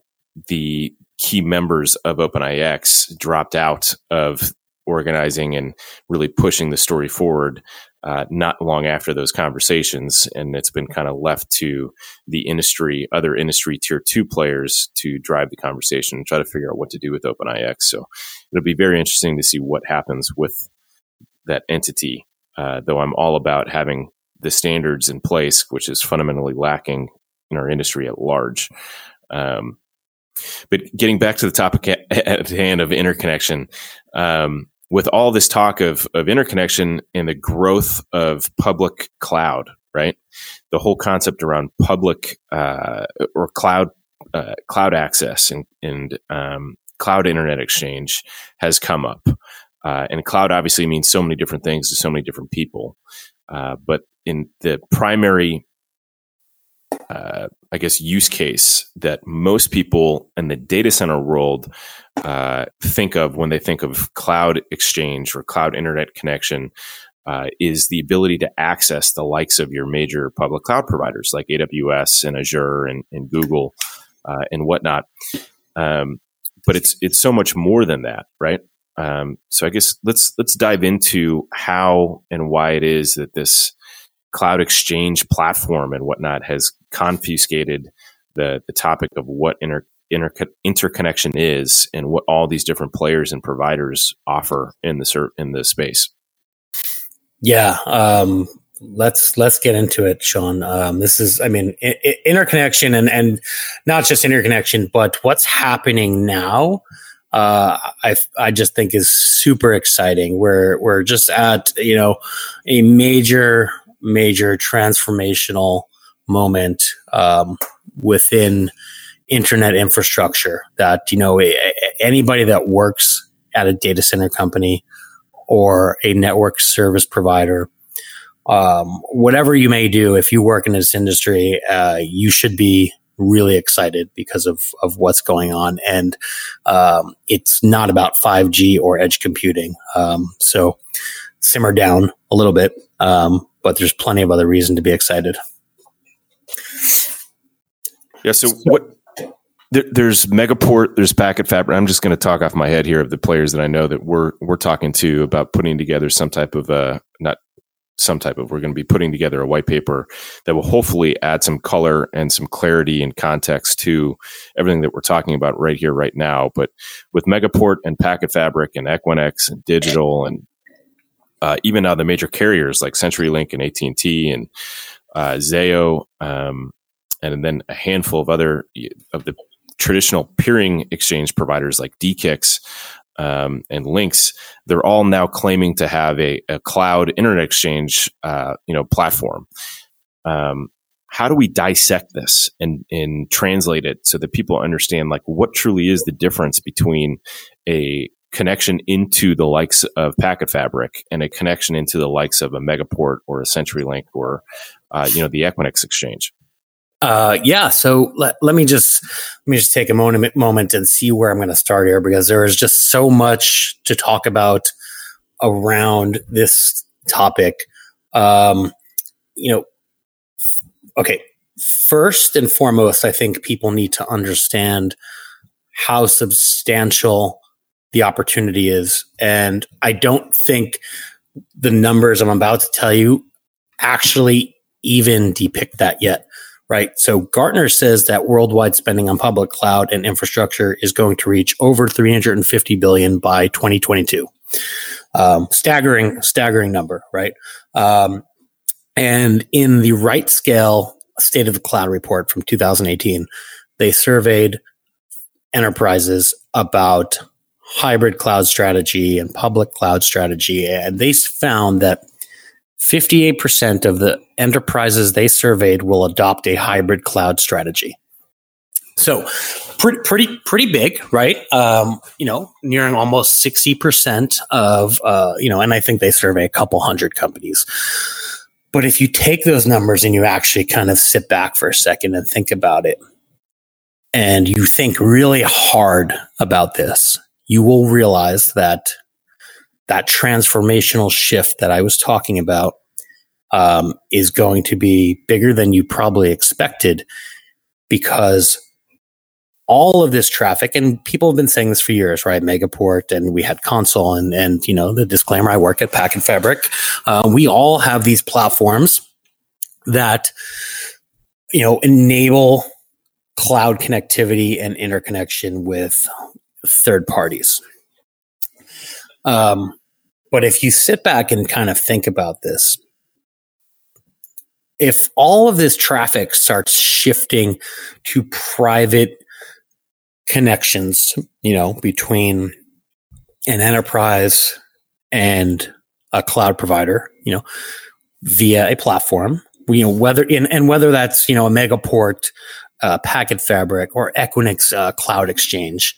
the key members of OpenIX dropped out of organizing and really pushing the story forward uh, not long after those conversations. And it's been kind of left to the industry, other industry tier two players to drive the conversation and try to figure out what to do with OpenIX. So it'll be very interesting to see what happens with that entity. Uh, though I'm all about having the standards in place, which is fundamentally lacking in our industry at large. Um, but getting back to the topic at hand of interconnection, um, with all this talk of, of interconnection and the growth of public cloud, right? The whole concept around public uh, or cloud uh, cloud access and, and um, cloud internet exchange has come up. Uh, and cloud obviously means so many different things to so many different people. Uh, but in the primary uh, I guess, use case that most people in the data center world uh, think of when they think of cloud exchange or cloud internet connection uh, is the ability to access the likes of your major public cloud providers like AWS and Azure and, and Google uh, and whatnot. Um, but it's it's so much more than that, right? Um, so I guess let's let's dive into how and why it is that this cloud exchange platform and whatnot has confiscated the, the topic of what inter, inter, interconnection is and what all these different players and providers offer in the in the space. Yeah, um, let's let's get into it, Sean. Um, this is, I mean, I- I- interconnection and and not just interconnection, but what's happening now. Uh, I I just think is super exciting. We're we're just at you know a major major transformational moment um, within internet infrastructure that you know anybody that works at a data center company or a network service provider um, whatever you may do if you work in this industry uh, you should be really excited because of, of what's going on. And um, it's not about 5g or edge computing. Um, so simmer down a little bit um, but there's plenty of other reason to be excited yeah. So what? There, there's Megaport. There's Packet Fabric. I'm just going to talk off my head here of the players that I know that we're we're talking to about putting together some type of uh not some type of we're going to be putting together a white paper that will hopefully add some color and some clarity and context to everything that we're talking about right here right now but with megaport and packet fabric and equinix and digital and uh, even now the major carriers like CenturyLink and AT&T and uh, Zayo um, and then a handful of other of the traditional peering exchange providers like DE-CIX um, and LINX, they're all now claiming to have a, a cloud internet exchange, uh, you know, platform. Um, how do we dissect this and, and translate it so that people understand like what truly is the difference between a connection into the likes of Packet Fabric and a connection into the likes of a Megaport or a CenturyLink or uh, you know the Equinix exchange? Uh, yeah. So let, let me just let me just take a moment moment and see where I'm going to start here because there is just so much to talk about around this topic. Um, you know, okay. First and foremost, I think people need to understand how substantial the opportunity is, and I don't think the numbers I'm about to tell you actually even depict that yet right? So Gartner says that worldwide spending on public cloud and infrastructure is going to reach over 350 billion by 2022. Um, staggering, staggering number, right? Um, and in the RightScale State of the Cloud report from 2018, they surveyed enterprises about hybrid cloud strategy and public cloud strategy, and they found that 58% of the enterprises they surveyed will adopt a hybrid cloud strategy. So pretty, pretty, pretty big, right? Um, you know, nearing almost 60% of, uh, you know, and I think they survey a couple hundred companies. But if you take those numbers and you actually kind of sit back for a second and think about it, and you think really hard about this, you will realize that that transformational shift that I was talking about um, is going to be bigger than you probably expected because all of this traffic and people have been saying this for years right? Megaport and we had console and and you know the disclaimer i work at packet fabric. Uh, we all have these platforms that you know enable cloud connectivity and interconnection with third parties. Um, but if you sit back and kind of think about this, if all of this traffic starts shifting to private connections, you know, between an enterprise and a cloud provider, you know, via a platform, you know, whether in and whether that's you know a Megaport, uh, Packet Fabric, or Equinix uh, Cloud Exchange,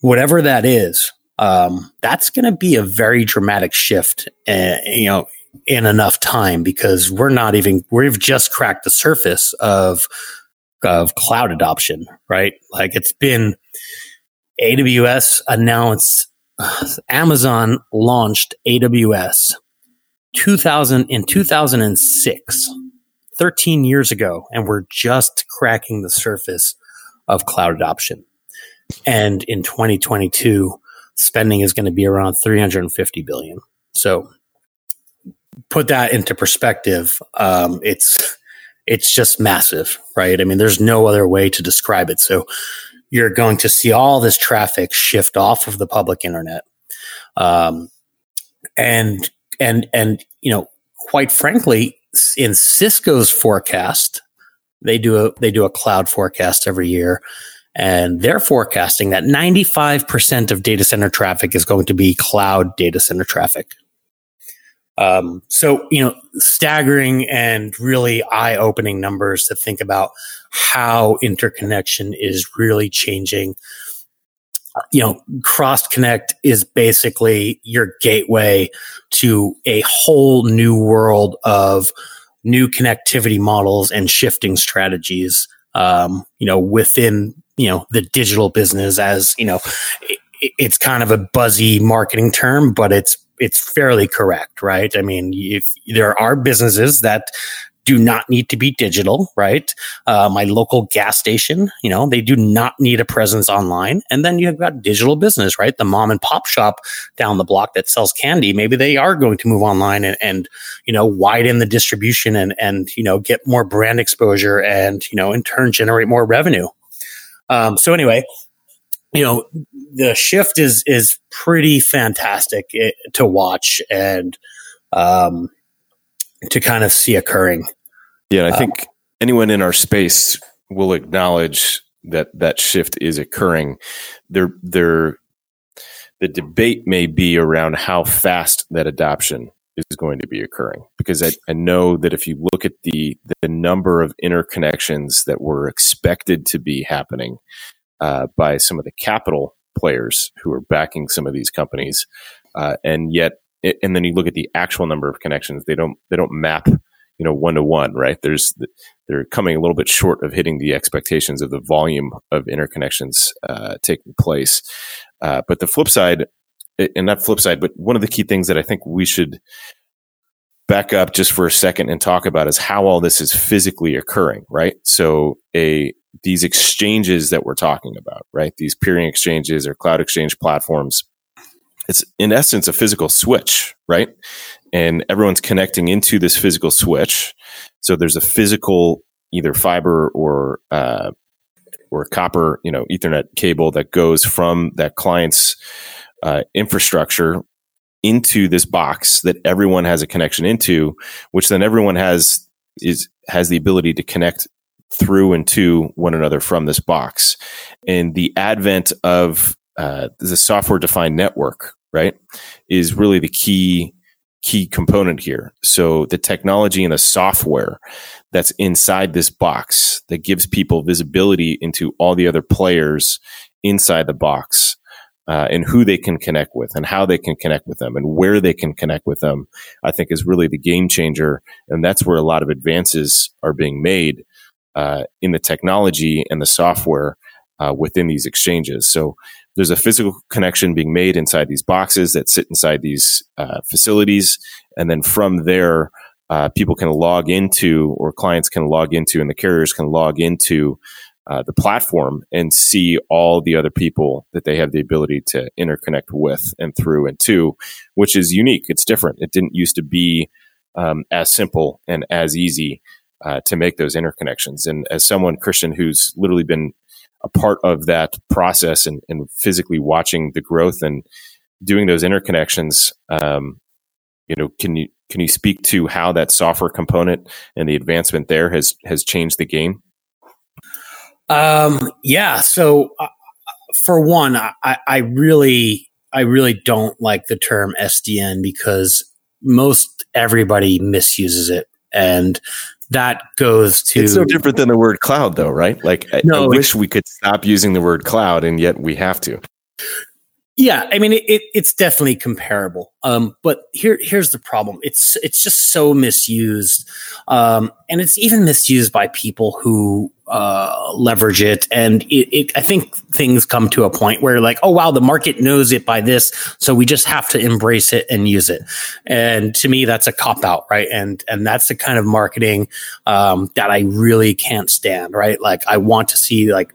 whatever that is, um, that's going to be a very dramatic shift, uh, you know, in enough time because we're not even we've just cracked the surface of of cloud adoption, right? Like it's been AWS announced Amazon launched AWS 2000 in 2006 13 years ago and we're just cracking the surface of cloud adoption and in 2022 spending is going to be around 350 billion. So put that into perspective. Um, it's, it's just massive, right? I mean, there's no other way to describe it. So you're going to see all this traffic shift off of the public internet. Um, and, and, and, you know, quite frankly, in Cisco's forecast, they do a, they do a cloud forecast every year and they're forecasting that 95% of data center traffic is going to be cloud data center traffic. Um, so, you know, staggering and really eye opening numbers to think about how interconnection is really changing. You know, Cross Connect is basically your gateway to a whole new world of new connectivity models and shifting strategies. Um, you know, within you know the digital business as you know it, it's kind of a buzzy marketing term but it's it's fairly correct right i mean if there are businesses that do not need to be digital, right? Uh, my local gas station, you know, they do not need a presence online. And then you've got digital business, right? The mom and pop shop down the block that sells candy. Maybe they are going to move online and, and you know, widen the distribution and, and, you know, get more brand exposure and, you know, in turn generate more revenue. Um, so anyway, you know, the shift is is pretty fantastic it, eh, to watch and um, to kind of see occurring. Yeah, I think anyone in our space will acknowledge that that shift is occurring. There, there, the debate may be around how fast that adoption is going to be occurring. Because I, I know that if you look at the the number of interconnections that were expected to be happening uh, by some of the capital players who are backing some of these companies, uh, and yet and then you look at the actual number of connections they don't they don't map you know one to one right? There's they're coming a little bit short of hitting the expectations of the volume of interconnections uh, taking place. Uh, but the flip side and not flip side but one of the key things that i think we should back up just for a second and talk about is how all this is physically occurring right so a these exchanges that we're talking about right these peering exchanges or cloud exchange platforms it's in essence a physical switch, right? And everyone's connecting into this physical switch. So there's a physical either fiber or uh, or copper, you know, Ethernet cable that goes from that client's uh, infrastructure into this box that everyone has a connection into, which then everyone has is has the ability to connect through and to one another from this box. And the advent of uh, the software defined network right, is really the key key component here. So the technology and the software that's inside this box that gives people visibility into all the other players inside the box uh, and who they can connect with and how they can connect with them and where they can connect with them, I think is really the game changer. And that's where a lot of advances are being made uh, in the technology and the software uh, within these exchanges. So there's a physical connection being made inside these boxes that sit inside these uh, facilities. And then from there, uh, people can log into, or clients can log into, and the carriers can log into uh, the platform and see all the other people that they have the ability to interconnect with and through and to, which is unique. It's different. It didn't used to be um, as simple and as easy uh, to make those interconnections. And as someone, Christian, who's literally been a part of that process and, and physically watching the growth and doing those interconnections. Um, you know, can you can you speak to how that software component and the advancement there has has changed the game? Um, yeah. So, uh, for one, I, I really I really don't like the term SDN because most everybody misuses it and that goes to it's no different than the word cloud though right? Like no, I, I wish we could stop using the word cloud and yet we have to. Yeah i mean it, it, it's definitely comparable. Um, but here here's the problem. It's it's just so misused um, and it's even misused by people who uh, leverage it. And it, it, I think things come to a point where like, oh wow, the market knows it by this, so we just have to embrace it and use it. And to me, that's a cop out, right? And and that's the kind of marketing um, that I really can't stand, right? Like I want to see like,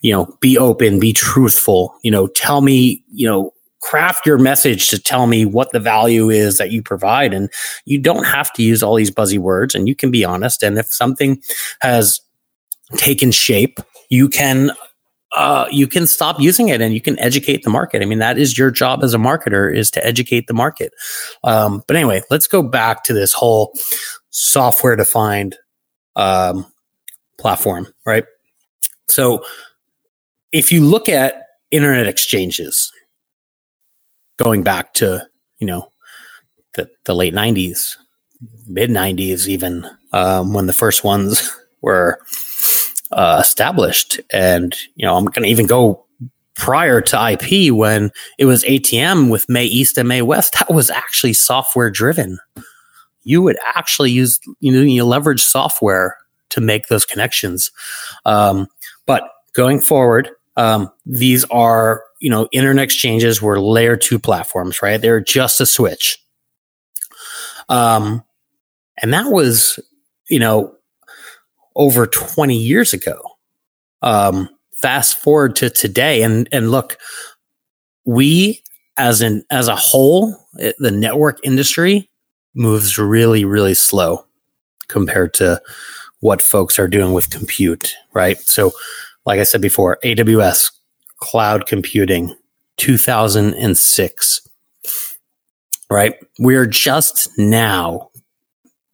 you know, be open, be truthful. You know, tell me, you know, craft your message to tell me what the value is that you provide and you don't have to use all these buzzy words and you can be honest and if something has taken shape, you can uh, you can stop using it and you can educate the market. I mean, that is your job as a marketer is to educate the market. Um, but anyway, let's go back to this whole software defined um, platform, right? So if you look at internet exchanges going back to, you know, the, the late 90s, mid 90s, even um, when the first ones were uh, established. And, you know, I'm going to even go prior to IP when it was ATM with MAE East and MAE West. That was actually software driven. You would actually use, you know, you leverage software to make those connections. Um, but going forward, um, these are, you know, internet exchanges were layer two platforms, right? They're just a switch. Um, and that was, you know, over 20 years ago. Um, fast forward to today and, and look, we as an, as a whole, it, the network industry moves really, really slow compared to what folks are doing with compute, right? So, like I said before, AWS cloud computing, 2006, right? We're just now,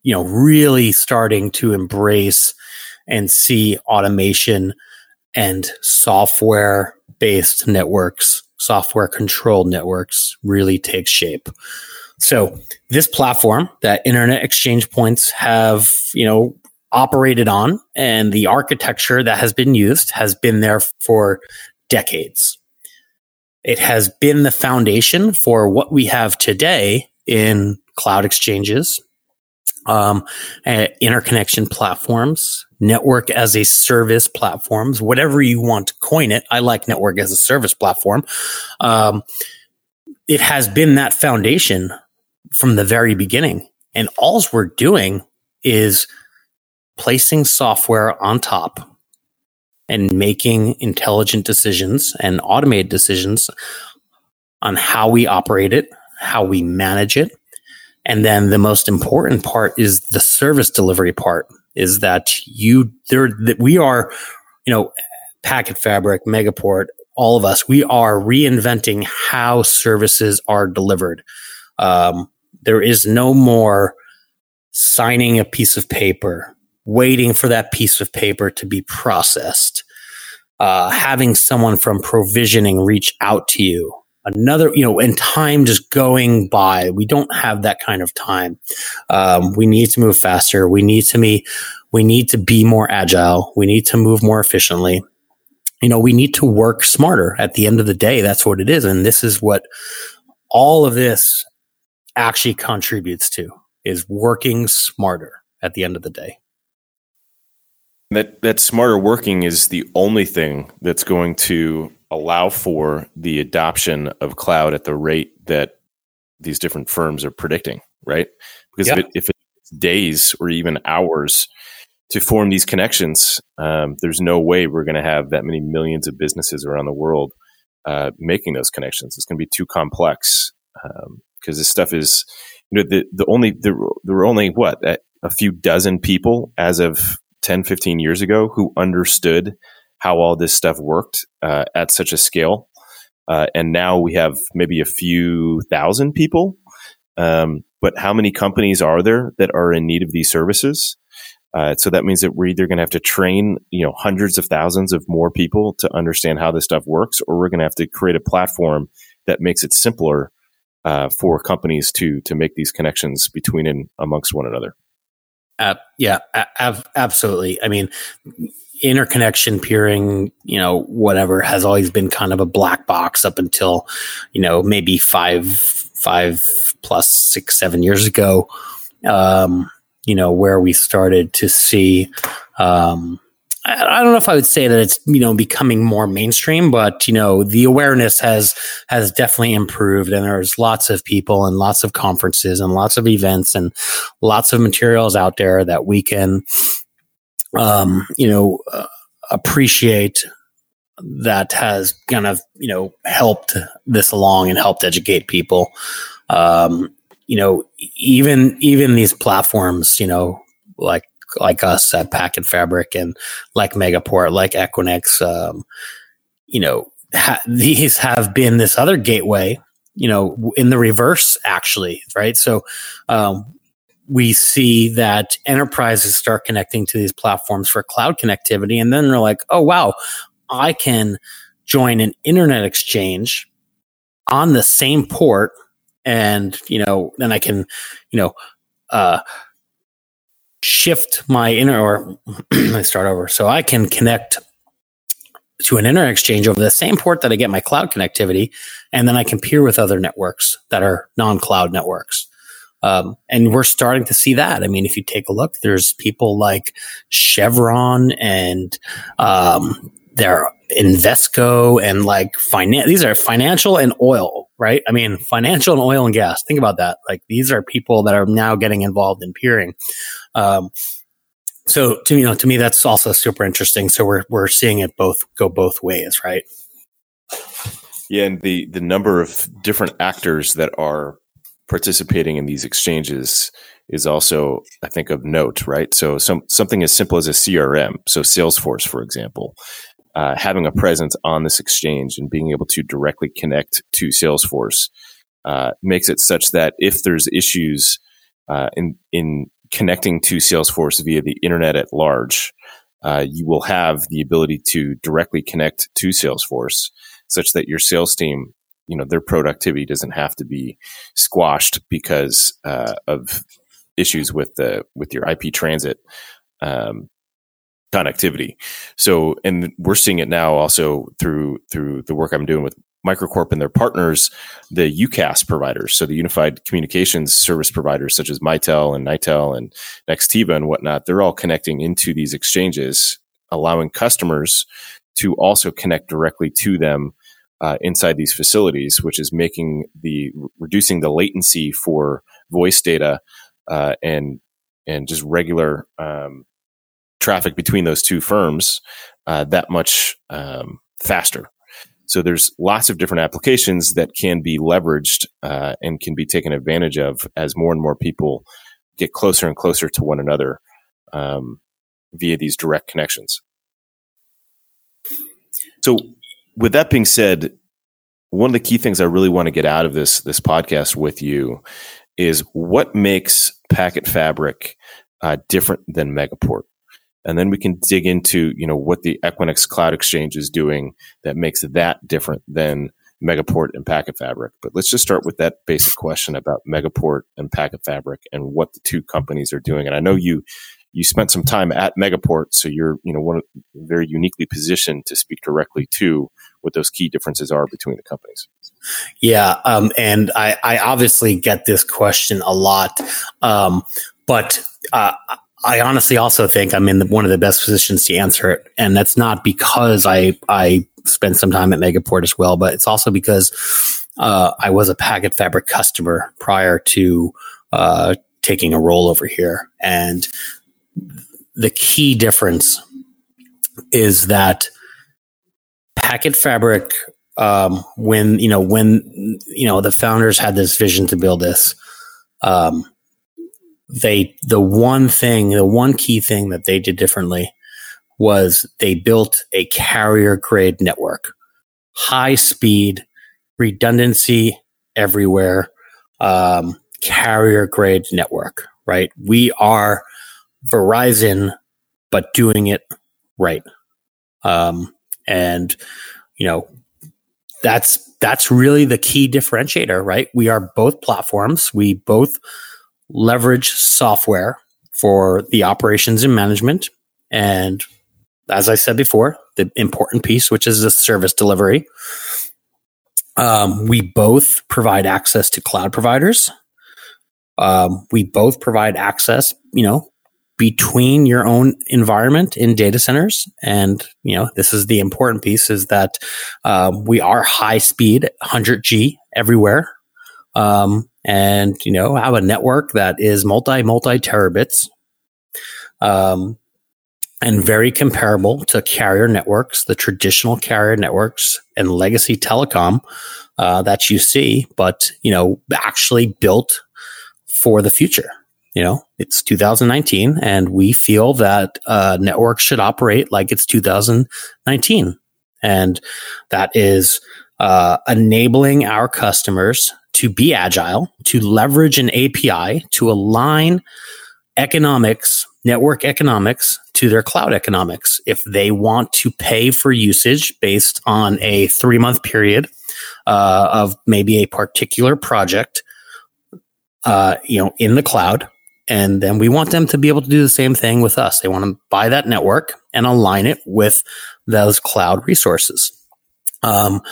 you know, really starting to embrace and see automation and software based networks, software controlled networks really take shape. So this platform that internet exchange points have, you know, operated on and the architecture that has been used has been there for decades. It has been the foundation for what we have today in cloud exchanges, um, uh, interconnection platforms, network as a service platforms, whatever you want to coin it. I like network as a service platform. Um, it has been that foundation from the very beginning. And all we're doing is placing software on top and making intelligent decisions and automated decisions on how we operate it, how we manage it. And then the most important part is the service delivery part is that you there that we are, you know, Packet Fabric, Megaport, all of us, we are reinventing how services are delivered. Um, there is no more signing a piece of paper, waiting for that piece of paper to be processed, uh, having someone from provisioning reach out to you. Another, you know, and time just going by. We don't have that kind of time. Um, we need to move faster. We need to be, we need to be more agile. We need to move more efficiently. You know, we need to work smarter. At the end of the day, that's what it is, and this is what all of this actually contributes to is working smarter at the end of the day. That that smarter working is the only thing that's going to allow for the adoption of cloud at the rate that these different firms are predicting, right? Because if, it, if it's days or even hours to form these connections, um, there's no way we're going to have that many millions of businesses around the world uh, making those connections. It's going to be too complex because um, this stuff is, you know, the the only there, there were only what a few dozen people as of 10, 15 years ago who understood how all this stuff worked uh, at such a scale. Uh, and now we have maybe a few thousand people. Um, but how many companies are there that are in need of these services? Uh, so that means that we're either going to have to train, you know, hundreds of thousands of more people to understand how this stuff works, or we're going to have to create a platform that makes it simpler uh, for companies to to make these connections between and amongst one another. Uh, yeah, absolutely. I mean, interconnection peering, you know, whatever has always been kind of a black box up until, you know, maybe five, five plus six, seven years ago. Um, you know, where we started to see, um, I don't know if I would say that it's you know becoming more mainstream, but you know the awareness has has definitely improved, and there's lots of people and lots of conferences and lots of events and lots of materials out there that we can, um, you know, uh, appreciate that has kind of you know helped this along and helped educate people. Um, you know, even even these platforms, you know, like like us at Packet Fabric and like Megaport, like Equinix, um, you know, ha- these have been this other gateway, you know, in the reverse, actually, right? So, um, we see that enterprises start connecting to these platforms for cloud connectivity, and then they're like, oh, wow, I can join an internet exchange on the same port and you know then i can you know uh shift my inner or me start over. So I can connect to an internet exchange over the same port that I get my cloud connectivity, and then I can peer with other networks that are non-cloud networks. Um, and we're starting to see that. I mean, if you take a look, there's people like Chevron and um, there Invesco and like finance. These are financial and oil, right? I mean, financial and oil and gas. Think about that. Like these are people that are now getting involved in peering. Um, so to you know, to me, that's also super interesting. So we're we're seeing it both go both ways, right? Yeah, and the the number of different actors that are participating in these exchanges is also, I think, of note, right? So some something as simple as a CRM, so Salesforce, for example, uh, having a presence on this exchange and being able to directly connect to Salesforce uh, makes it such that if there's issues uh, in in connecting to Salesforce via the internet at large, uh, you will have the ability to directly connect to Salesforce such that your sales team, you know, their productivity doesn't have to be squashed because uh, of issues with the with your IP transit um, connectivity. So, and we're seeing it now also through through the work I'm doing with Microcorp and their partners, the UCaaS providers, so the unified communications service providers such as Mitel and Nitel and Nextiva and whatnot. They're all connecting into these exchanges, allowing customers to also connect directly to them uh, inside these facilities, which is making the reducing the latency for voice data uh, and and just regular um, traffic between those two firms uh, that much um, faster. So there's lots of different applications that can be leveraged uh, and can be taken advantage of as more and more people get closer and closer to one another um, via these direct connections. So, with that being said, one of the key things I really want to get out of this this podcast with you is what makes Packet Fabric uh, different than Megaport and then we can dig into you know what the Equinix Cloud Exchange is doing that makes that different than Megaport and Packet Fabric. But let's just start with that basic question about Megaport and Packet Fabric and what the two companies are doing. And I know you you spent some time at Megaport, so you're you know one very uniquely positioned to speak directly to what those key differences are between the companies. Yeah, um, and I, I obviously get this question a lot, um, but uh, I honestly also think I'm in the, one of the best positions to answer it, and that's not because I I spent some time at Megaport as well, but it's also because uh, I was a Packet Fabric customer prior to uh, taking a role over here, and the key difference is that Packet Fabric, um, when you know when you know the founders had this vision to build this. Um, they the one thing, the one key thing that they did differently was they built a carrier grade network, high speed, redundancy everywhere, um, carrier grade network. Right? We are Verizon, but doing it right. Um, and you know that's that's really the key differentiator, right? We are both platforms. We both leverage software for the operations and management. And as I said before, the important piece, which is the service delivery. Um, we both provide access to cloud providers. Um, we both provide access, you know, between your own environment in data centers. And, you know, this is the important piece is that um, we are high speed, 100G everywhere. Um, and you know have a network that is multi multi terabits um, and very comparable to carrier networks the traditional carrier networks and legacy telecom uh, that you see but you know actually built for the future you know it's 2019 and we feel that uh, networks should operate like it's 2019 and that is uh, enabling our customers to be agile, to leverage an API to align economics, network economics to their cloud economics. If they want to pay for usage based on a three month period uh, of maybe a particular project, uh, you know, in the cloud, and then we want them to be able to do the same thing with us. They want to buy that network and align it with those cloud resources. Um,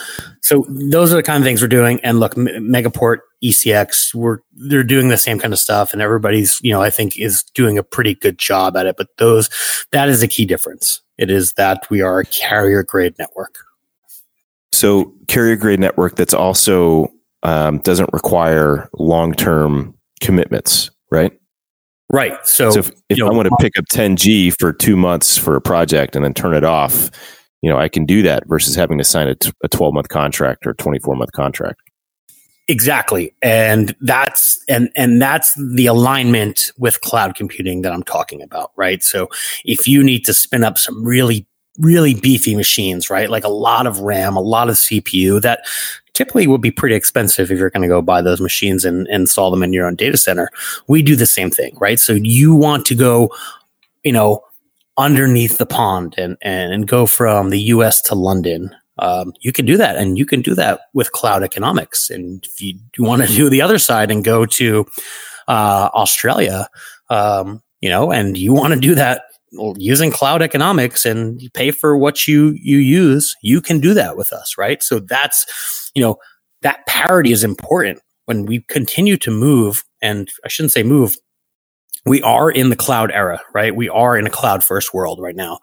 so those are the kind of things we're doing. And look, Megaport, ECX, we're they're doing the same kind of stuff, and everybody's you know I think is doing a pretty good job at it. But those that is a key difference. It is that we are a carrier grade network. So carrier grade network that's also um, doesn't require long term commitments, right? Right. So, so if, if I know, want to pick up 10G for two months for a project and then turn it off, you know, I can do that versus having to sign a, t- a 12 month contract or 24 month contract. Exactly. And that's, and, and that's the alignment with cloud computing that I'm talking about, right? So if you need to spin up some really, really beefy machines, right? Like a lot of RAM, a lot of CPU that typically would be pretty expensive if you're going to go buy those machines and, and install them in your own data center. We do the same thing, right? So you want to go, you know, underneath the pond and, and, and go from the US to London, um, you can do that. And you can do that with cloud economics. And if you, want to do the other side and go to uh, Australia, um, you know, and you want to do that using cloud economics and pay for what you you use, you can do that with us, right? So that's you know that parity is important when we continue to move. And I shouldn't say move. We are in the cloud era, right? We are in a cloud first world right now.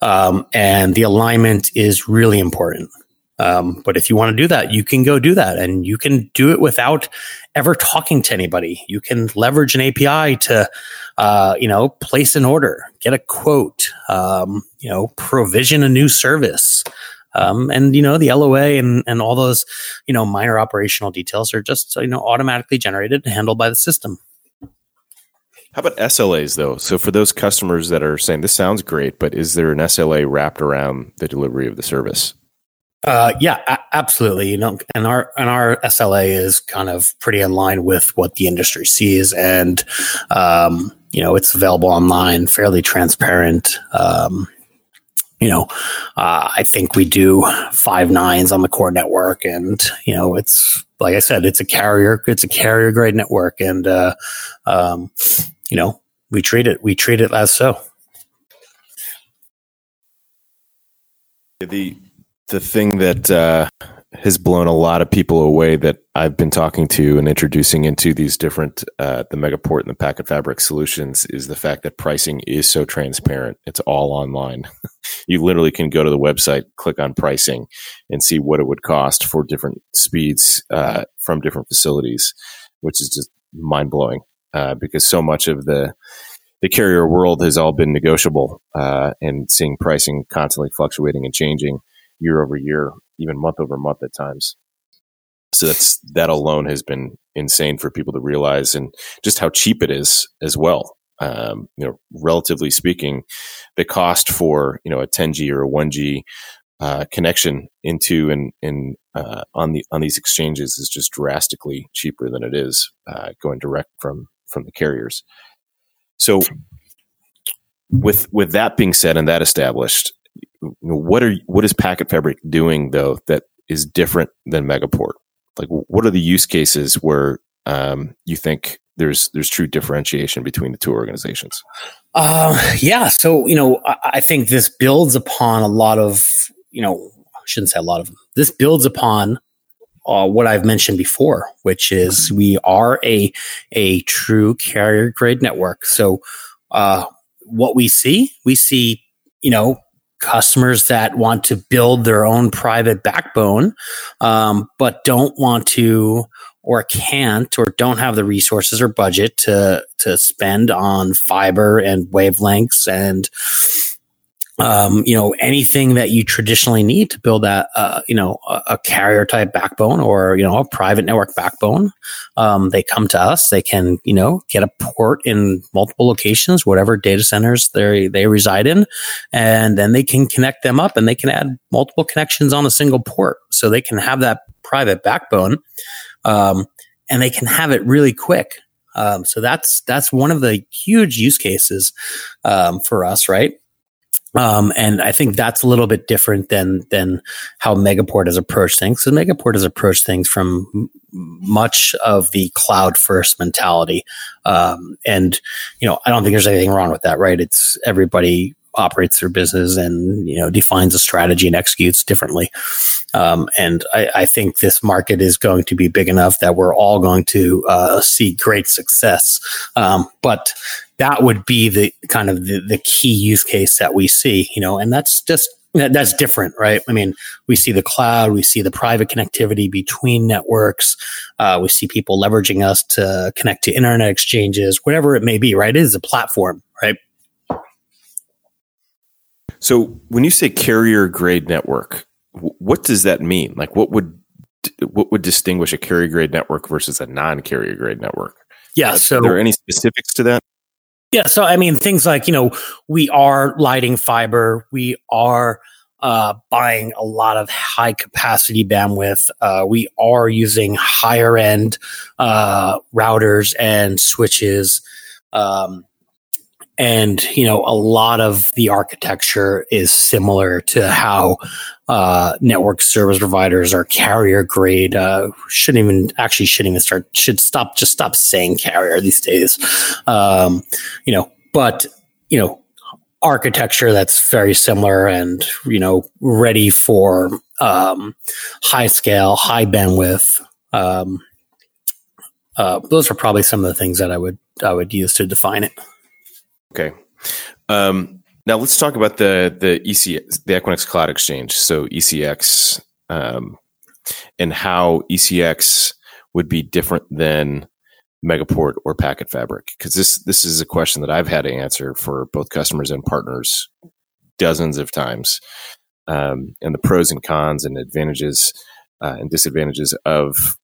Um, and the alignment is really important. Um, but if you want to do that, you can go do that and you can do it without ever talking to anybody. You can leverage an API to, uh, you know, place an order, get a quote, um, you know, provision a new service. Um, and you know the LOA and, and all those you know minor operational details are just you know automatically generated and handled by the system. How about SLAs though? So for those customers that are saying this sounds great, but is there an SLA wrapped around the delivery of the service? Uh, yeah, a- absolutely. You know, and our and our SLA is kind of pretty in line with what the industry sees, and um, you know, it's available online, fairly transparent. Um, you know, uh, I think we do five nines on the core network, and you know, it's like I said, it's a carrier, it's a carrier grade network, and uh, um, you know, we treat it, we treat it as so. The the thing that uh, has blown a lot of people away that I've been talking to and introducing into these different uh, the Megaport and the Packet Fabric solutions is the fact that pricing is so transparent. It's all online. you literally can go to the website, click on pricing, and see what it would cost for different speeds uh, from different facilities, which is just mind blowing uh, because so much of the the carrier world has all been negotiable uh, and seeing pricing constantly fluctuating and changing year over year, even month over month at times. So that's that alone has been insane for people to realize, and just how cheap it is as well. Um, you know, relatively speaking, the cost for you know a 10G or a 1G uh, connection into and in uh, on the on these exchanges is just drastically cheaper than it is uh, going direct from from the carriers. So, with with that being said and that established, what are what is Packet Fabric doing though that is different than Megaport? Like, what are the use cases where um, you think there's there's true differentiation between the two organizations? Uh, yeah, so you know, I, I think this builds upon a lot of you know, I shouldn't say a lot of them. This builds upon uh, what I've mentioned before, which is we are a a true carrier grade network. So, uh, what we see, we see, you know, customers that want to build their own private backbone, um, but don't want to or can't or don't have the resources or budget to to spend on fiber and wavelengths and um, you know anything that you traditionally need to build that uh, you know a, a, carrier type backbone or you know a private network backbone um, they come to us. They can you know get a port in multiple locations whatever data centers they they reside in and then they can connect them up and they can add multiple connections on a single port. So they can have that private backbone um, and they can have it really quick. Um, so that's that's one of the huge use cases um, for us right um, and I think that's a little bit different than than how Megaport has approached things. Because Megaport has approached things from much of the cloud first mentality, um, and you know I don't think there's anything wrong with that. Right? It's everybody operates their business and you know defines a strategy and executes differently. Um, and I, I, think this market is going to be big enough that we're all going to uh, see great success. Um, but that would be the kind of the, the key use case that we see, you know, and that's just that's different, right? I mean, we see the cloud, we see the private connectivity between networks, uh, we see people leveraging us to connect to internet exchanges, whatever it may be, right? It is a platform, right? So when you say carrier grade network, what does that mean? Like, what would what would distinguish a carrier grade network versus a non carrier grade network? Yeah. So, are there any specifics to that? Yeah. So, I mean, things like, you know, we are lighting fiber, we are uh, buying a lot of high capacity bandwidth. Uh, we are using higher end uh, routers and switches. Um, and you know a lot of the architecture is similar to how uh, network service providers are carrier grade. Uh, shouldn't even actually shouldn't even start. Should stop. Just stop saying carrier these days. Um, you know, but you know architecture that's very similar and you know ready for um, high scale, high bandwidth. Um, uh, those are probably some of the things that I would I would use to define it. Okay. Um, now let's talk about the the EC the Equinix Cloud Exchange. So ECX um, and how ECX would be different than Megaport or Packet Fabric because this this is a question that I've had to answer for both customers and partners dozens of times, um, and the pros and cons and advantages uh, and disadvantages of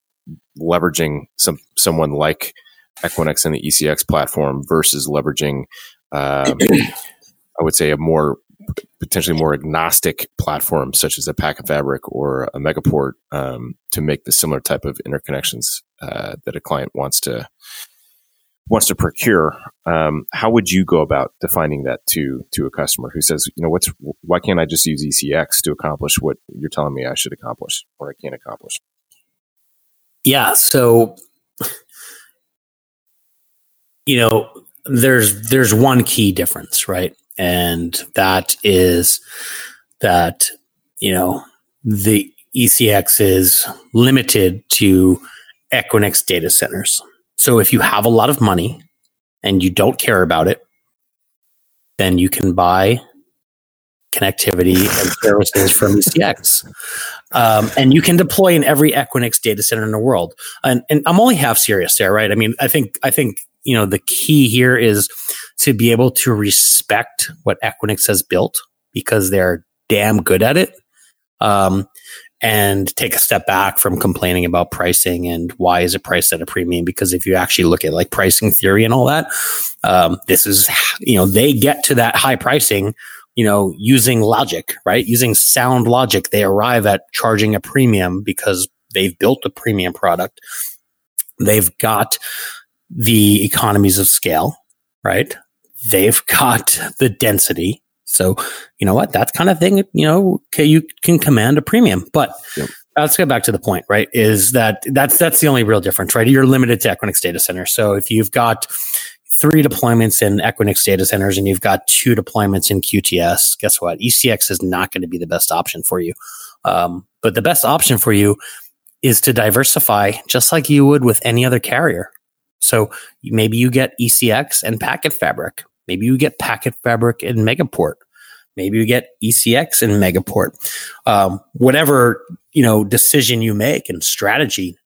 leveraging some someone like Equinix and the ECX platform versus leveraging, um, I would say, a more potentially more agnostic platform such as a Packet Fabric or a Megaport um, to make the similar type of interconnections uh, that a client wants to wants to procure. Um, how would you go about defining that to to a customer who says, you know, what's why can't I just use ECX to accomplish what you're telling me I should accomplish or I can't accomplish? Yeah, so you know, there's there's one key difference, right? And that is that you know the ECX is limited to Equinix data centers. So if you have a lot of money and you don't care about it, then you can buy connectivity and services from ECX. Um, and you can deploy in every Equinix data center in the world. And, and I'm only half serious there, right? I mean, I think, I think, you know, the key here is to be able to respect what Equinix has built because they're damn good at it. Um, and take a step back from complaining about pricing and why is it priced at a premium? Because if you actually look at like pricing theory and all that um, this is you know they get to that high pricing you know using logic right? Using sound logic. They arrive at charging a premium because they've built a premium product. They've got the economies of scale right they've got the density so, you know what? That kind of thing, you know, okay, you can command a premium. But yep. let's get back to the point, right? Is that that's that's the only real difference, right? You're limited to Equinix data center. So if you've got three deployments in Equinix data centers and you've got two deployments in QTS, guess what? ECX is not going to be the best option for you. Um, but the best option for you is to diversify just like you would with any other carrier. So maybe you get ECX and packet fabric. Maybe you get Packet Fabric and Megaport. Maybe you get ECX and Megaport. Um, whatever you know decision you make and strategy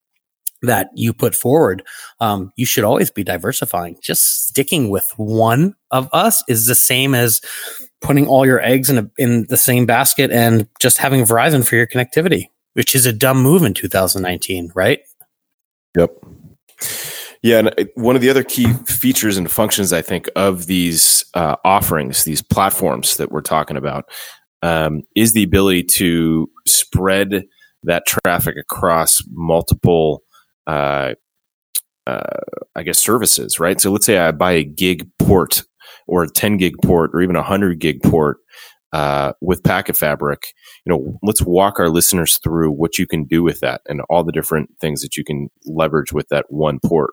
that you put forward, um, you should always be diversifying. Just sticking with one of us is the same as putting all your eggs in a, in the same basket and just having Verizon for your connectivity, which is a dumb move in 2019, right? Yep. Yeah, and one of the other key features and functions I think of these uh, offerings, these platforms that we're talking about, um, is the ability to spread that traffic across multiple, uh, uh, I guess, services. Right. So let's say I buy a gig port or a 10 gig port or even a 100 gig port uh, with Packet Fabric. You know, let's walk our listeners through what you can do with that and all the different things that you can leverage with that one port.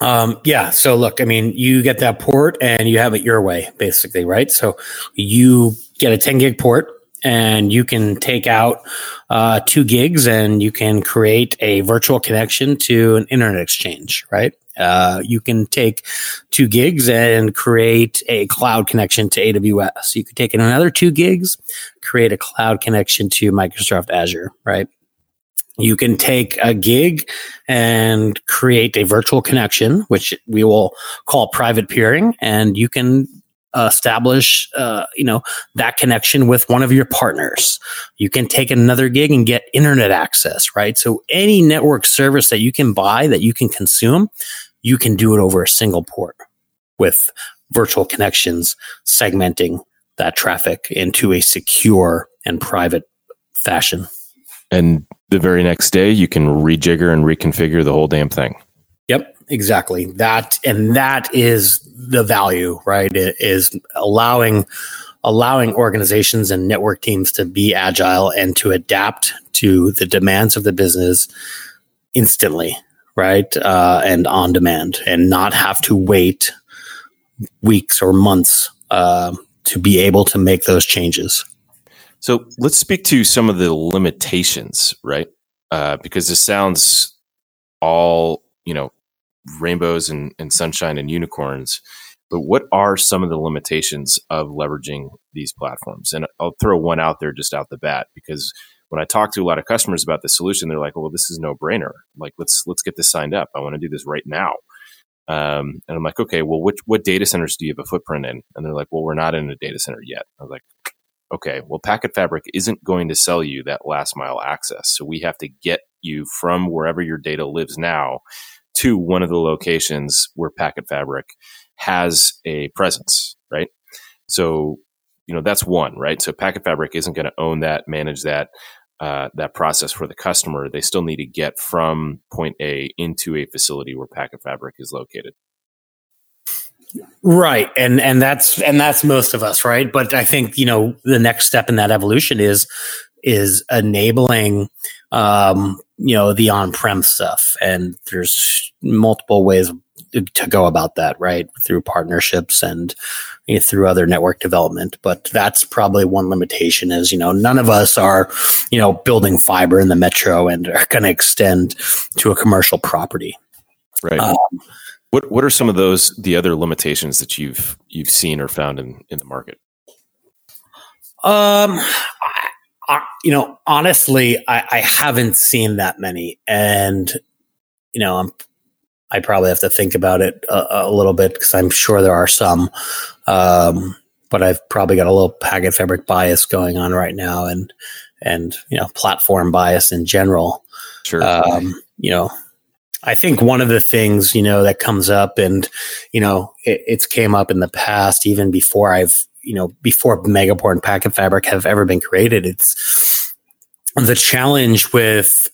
Um, yeah. So look, I mean, you get that port and you have it your way, basically, right? So you get a 10 gig port and you can take out uh, two gigs and you can create a virtual connection to an internet exchange, right? Uh, you can take two gigs and create a cloud connection to AWS. You could take another two gigs, create a cloud connection to Microsoft Azure, right? You can take a gig and create a virtual connection, which we will call private peering, and you can establish, uh, you know, that connection with one of your partners. You can take another gig and get internet access, right? So any network service that you can buy that you can consume, you can do it over a single port with virtual connections, segmenting that traffic into a secure and private fashion. And the very next day, you can rejigger and reconfigure the whole damn thing. Yep. exactly that, and that is the value, right? It is allowing allowing organizations and network teams to be agile and to adapt to the demands of the business instantly, right? Uh, and on demand, and not have to wait weeks or months uh, to be able to make those changes. So let's speak to some of the limitations, right? Uh, because this sounds all, you know, rainbows and, and sunshine and unicorns. But what are some of the limitations of leveraging these platforms? And I'll throw one out there just out the bat because when I talk to a lot of customers about the solution, they're like, "Well, this is no brainer. Like, let's let's get this signed up. I want to do this right now." Um, and I'm like, "Okay, well, which what data centers do you have a footprint in?" And they're like, "Well, we're not in a data center yet." I was like, "Okay, well, Packet Fabric isn't going to sell you that last mile access, so we have to get you from wherever your data lives now to one of the locations where Packet Fabric has a presence, right? So, you know, that's one, right? So Packet Fabric isn't going to own that, manage that, uh, that process for the customer. They still need to get from point A into a facility where Packet Fabric is located. Right. And and that's and that's most of us, right? But I think, you know, the next step in that evolution is is enabling um, you know, the on-prem stuff. And there's multiple ways to go about that, right? Through partnerships and you know, through other network development. But that's probably one limitation is, you know, none of us are, you know, building fiber in the metro and are going to extend to a commercial property. Right. Um, what What are some of those the other limitations that you've you've seen or found in in the market? Um, I, you know, honestly, I, I haven't seen that many, and you know, I'm I probably have to think about it a, a little bit because I'm sure there are some. Um, but I've probably got a little packet fabric bias going on right now, and and you know platform bias in general. Sure. Um, you know, I think one of the things you know that comes up, and you know, it, it's came up in the past, even before I've you know before Megaport and Packet Fabric have ever been created. It's the challenge with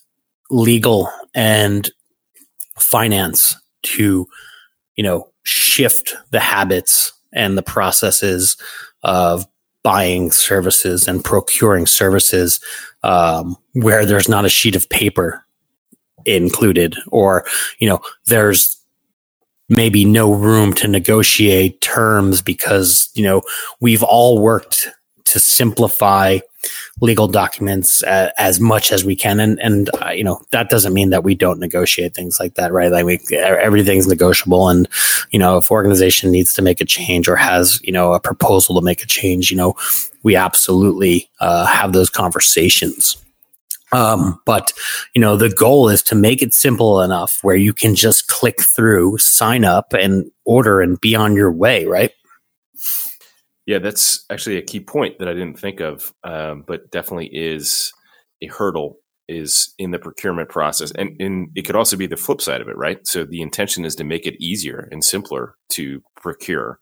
legal and finance to you know shift the habits and the processes of buying services and procuring services um, where there's not a sheet of paper included or you know there's maybe no room to negotiate terms because you know we've all worked to simplify legal documents as much as we can. And and uh, you know that doesn't mean that we don't negotiate things like that right? Like we, everything's negotiable. And you know if organization needs to make a change or has you know a proposal to make a change you know we absolutely uh, have those conversations um, but you know the goal is to make it simple enough where you can just click through sign up and order and be on your way right yeah, that's actually a key point that I didn't think of, um, but definitely is a hurdle is in the procurement process, and, and it could also be the flip side of it, right? So the intention is to make it easier and simpler to procure.